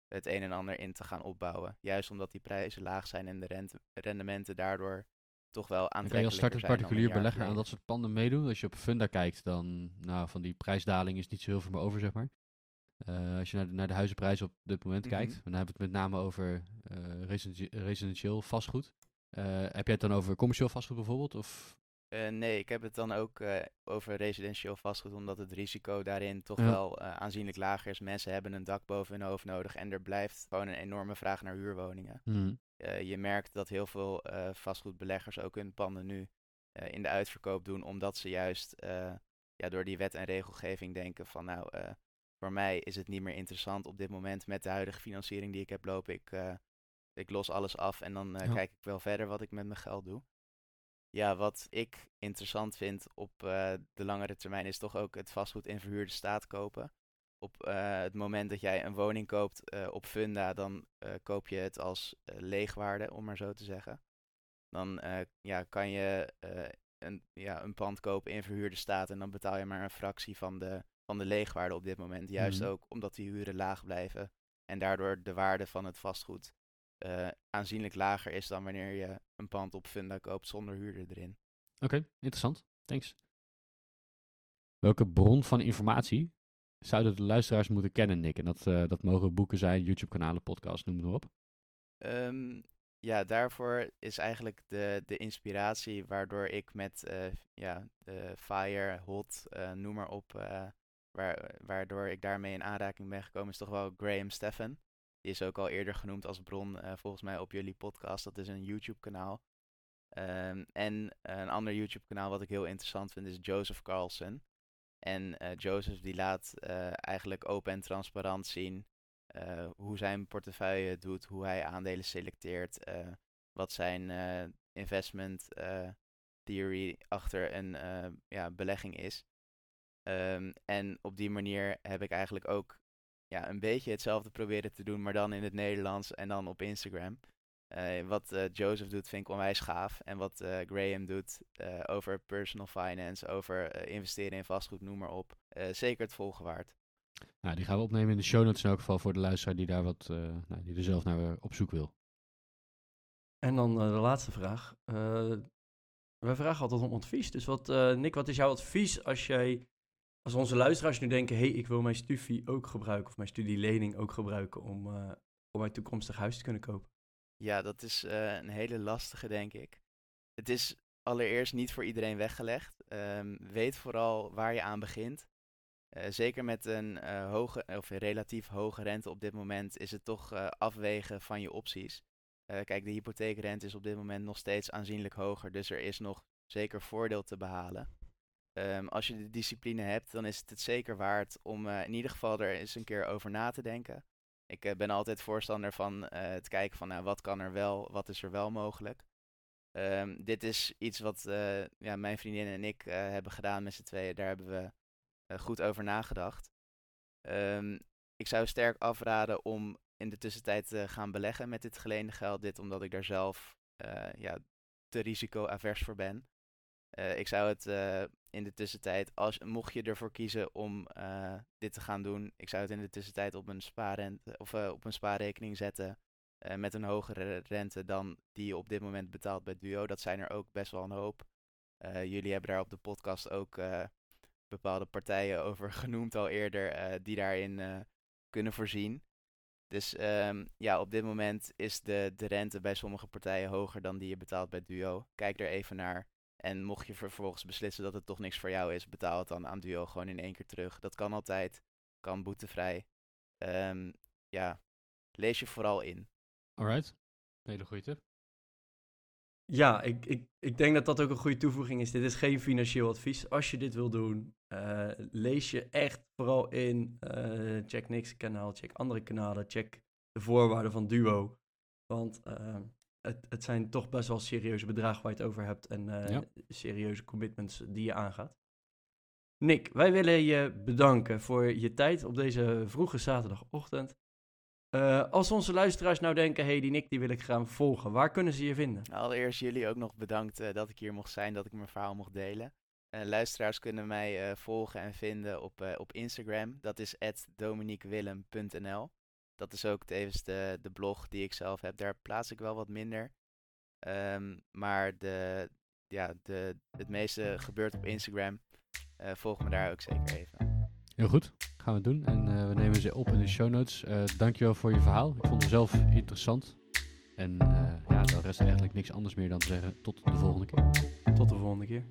het een en ander in te gaan opbouwen. Juist omdat die prijzen laag zijn en de rendementen daardoor toch wel aantrekkelijker als startend zijn een particulier belegger aan dat soort panden meedoen. Als je op Funda kijkt, dan nou, van die prijsdaling is niet zo heel veel meer over, zeg maar. Eh, als je naar de, naar de huizenprijzen op dit moment Mhm. kijkt, dan hebben we het met name over residentie- residentieel vastgoed. Eh, heb jij het dan over commercieel vastgoed bijvoorbeeld? Of nee, ik heb het dan ook over residentieel vastgoed, omdat het risico daarin toch Ja. wel aanzienlijk lager is. Mensen hebben een dak boven hun hoofd nodig en er blijft gewoon een enorme vraag naar huurwoningen. Hmm. Eh, je merkt dat heel veel eh, vastgoedbeleggers ook hun panden nu eh, in de uitverkoop doen, omdat ze juist ja, door die wet en regelgeving denken van nou, voor mij is het niet meer interessant op dit moment met de huidige financiering die ik heb lopen. Ik, ik los alles af en dan Ja. kijk ik wel verder wat ik met mijn geld doe. Ja, wat ik interessant vind op de langere termijn is toch ook het vastgoed in verhuurde staat kopen. Op eh, het moment dat jij een woning koopt eh, op Funda, dan eh, koop je het als leegwaarde, om maar zo te zeggen. Dan ja, kan je een, ja, een pand kopen in verhuurde staat en dan betaal je maar een fractie van de, van de leegwaarde op dit moment. Juist Mhm. ook omdat die huren laag blijven en daardoor de waarde van het vastgoed aanzienlijk lager is dan wanneer je een pand op Funda koopt zonder huurder erin. Oké, interessant. Thanks. Welke bron van informatie zouden de luisteraars moeten kennen, Nick? En dat, eh, dat mogen boeken zijn, YouTube-kanalen, podcasts, noem maar op. Ehm, ja, daarvoor is eigenlijk de, de inspiratie waardoor ik met eh, ja, de Fire, Hot, eh, noem maar op, waar, waardoor ik daarmee in aanraking ben gekomen, is toch wel Graham Steffen. Die is ook al eerder genoemd als bron, volgens mij op jullie podcast. Dat is een YouTube-kanaal. Ehm, en een ander YouTube-kanaal wat ik heel interessant vind is Joseph Carlson. En eh, Joseph die laat eh, eigenlijk open en transparant zien eh, hoe zijn portefeuille doet, hoe hij aandelen selecteert, wat zijn investment theory achter een ja, belegging is. Ehm, en op die manier heb ik eigenlijk ook ja, een beetje hetzelfde proberen te doen, maar dan in het Nederlands en dan op Instagram. Eh, wat eh, Joseph doet vind ik onwijs gaaf. En wat eh, Graham doet eh, over personal finance, over eh, investeren in vastgoed, noem maar op. eh, zeker het volgen waard. Nou, die gaan we opnemen in de show notes in elk geval voor de luisteraar die daar wat, eh, nou, die er zelf naar op zoek wil. En dan de laatste vraag. Eh, wij vragen altijd om advies. Dus wat, eh, Nick, wat is jouw advies als jij, als onze luisteraars nu denken, hey, ik wil mijn studie ook gebruiken of mijn studielening ook gebruiken om, eh, om mijn toekomstig huis te kunnen kopen? Ja, dat is eh, een hele lastige, denk ik. Het is allereerst niet voor iedereen weggelegd. Ehm, weet vooral waar je aan begint. Eh, zeker met een eh, hoge of relatief hoge rente op dit moment is het toch afwegen van je opties. Kijk, de hypotheekrente is op dit moment nog steeds aanzienlijk hoger, dus er is nog zeker voordeel te behalen. Ehm, als je de discipline hebt, dan is het het zeker waard om in ieder geval er eens een keer over na te denken. Ik eh, ben altijd voorstander van eh, het kijken van nou, wat kan er wel, wat is er wel mogelijk. Ehm, dit is iets wat eh, ja, mijn vriendin en ik hebben gedaan met z'n tweeën. Daar hebben we goed over nagedacht. Ehm, ik zou sterk afraden om in de tussentijd te gaan beleggen met dit geleende geld. Dit omdat ik daar zelf ja, te risico-avers voor ben. Eh, ik zou het eh, in de tussentijd, als, mocht je ervoor kiezen om eh, dit te gaan doen, ik zou het in de tussentijd op een, spaarrente, of, op een spaarrekening zetten met een hogere rente dan die je op dit moment betaalt bij Duo. Dat zijn er ook best wel een hoop. Jullie hebben daar op de podcast ook bepaalde partijen over (laughs) genoemd al eerder, die daarin kunnen voorzien. Dus ehm, ja, op dit moment is de, de rente bij sommige partijen hoger dan die je betaalt bij Duo. Kijk er even naar. En mocht je vervolgens beslissen dat het toch niks voor jou is, betaal het dan aan Duo gewoon in één keer terug. Dat kan altijd, kan boetevrij. Ehm, ja, lees je vooral in. Alright. Hele goede tip. Ja, ik, ik, ik denk dat dat ook een goede toevoeging is. Dit is geen financieel advies. Als je dit wil doen, eh, lees je echt vooral in. eh, check Niks kanaal, check andere kanalen, check de voorwaarden van Duo. Want eh, het, het zijn toch best wel serieuze bedragen waar je het over hebt en eh, Ja. serieuze commitments die je aangaat. Nick, wij willen je bedanken voor je tijd op deze vroege zaterdagochtend. Eh, als onze luisteraars nou denken, hey, die Nick die wil ik gaan volgen, waar kunnen ze je vinden? Allereerst jullie ook nog bedankt eh, dat ik hier mocht zijn, dat ik mijn verhaal mocht delen. Eh, luisteraars kunnen mij eh, volgen en vinden op, eh, op Instagram. Dat is dominiquewillem.nl. Dat is ook tevens de, de blog die ik zelf heb. Daar plaats ik wel wat minder. Ehm, maar de, ja, de, het meeste gebeurt op Instagram. Eh, volg me daar ook zeker even. Heel goed. Gaan we doen. En eh, we nemen ze op in de show notes. Eh dankjewel voor je verhaal. Ik vond het zelf interessant. En eh, ja, dan rest er eigenlijk niks anders meer dan te zeggen. Tot de volgende keer. Tot de volgende keer.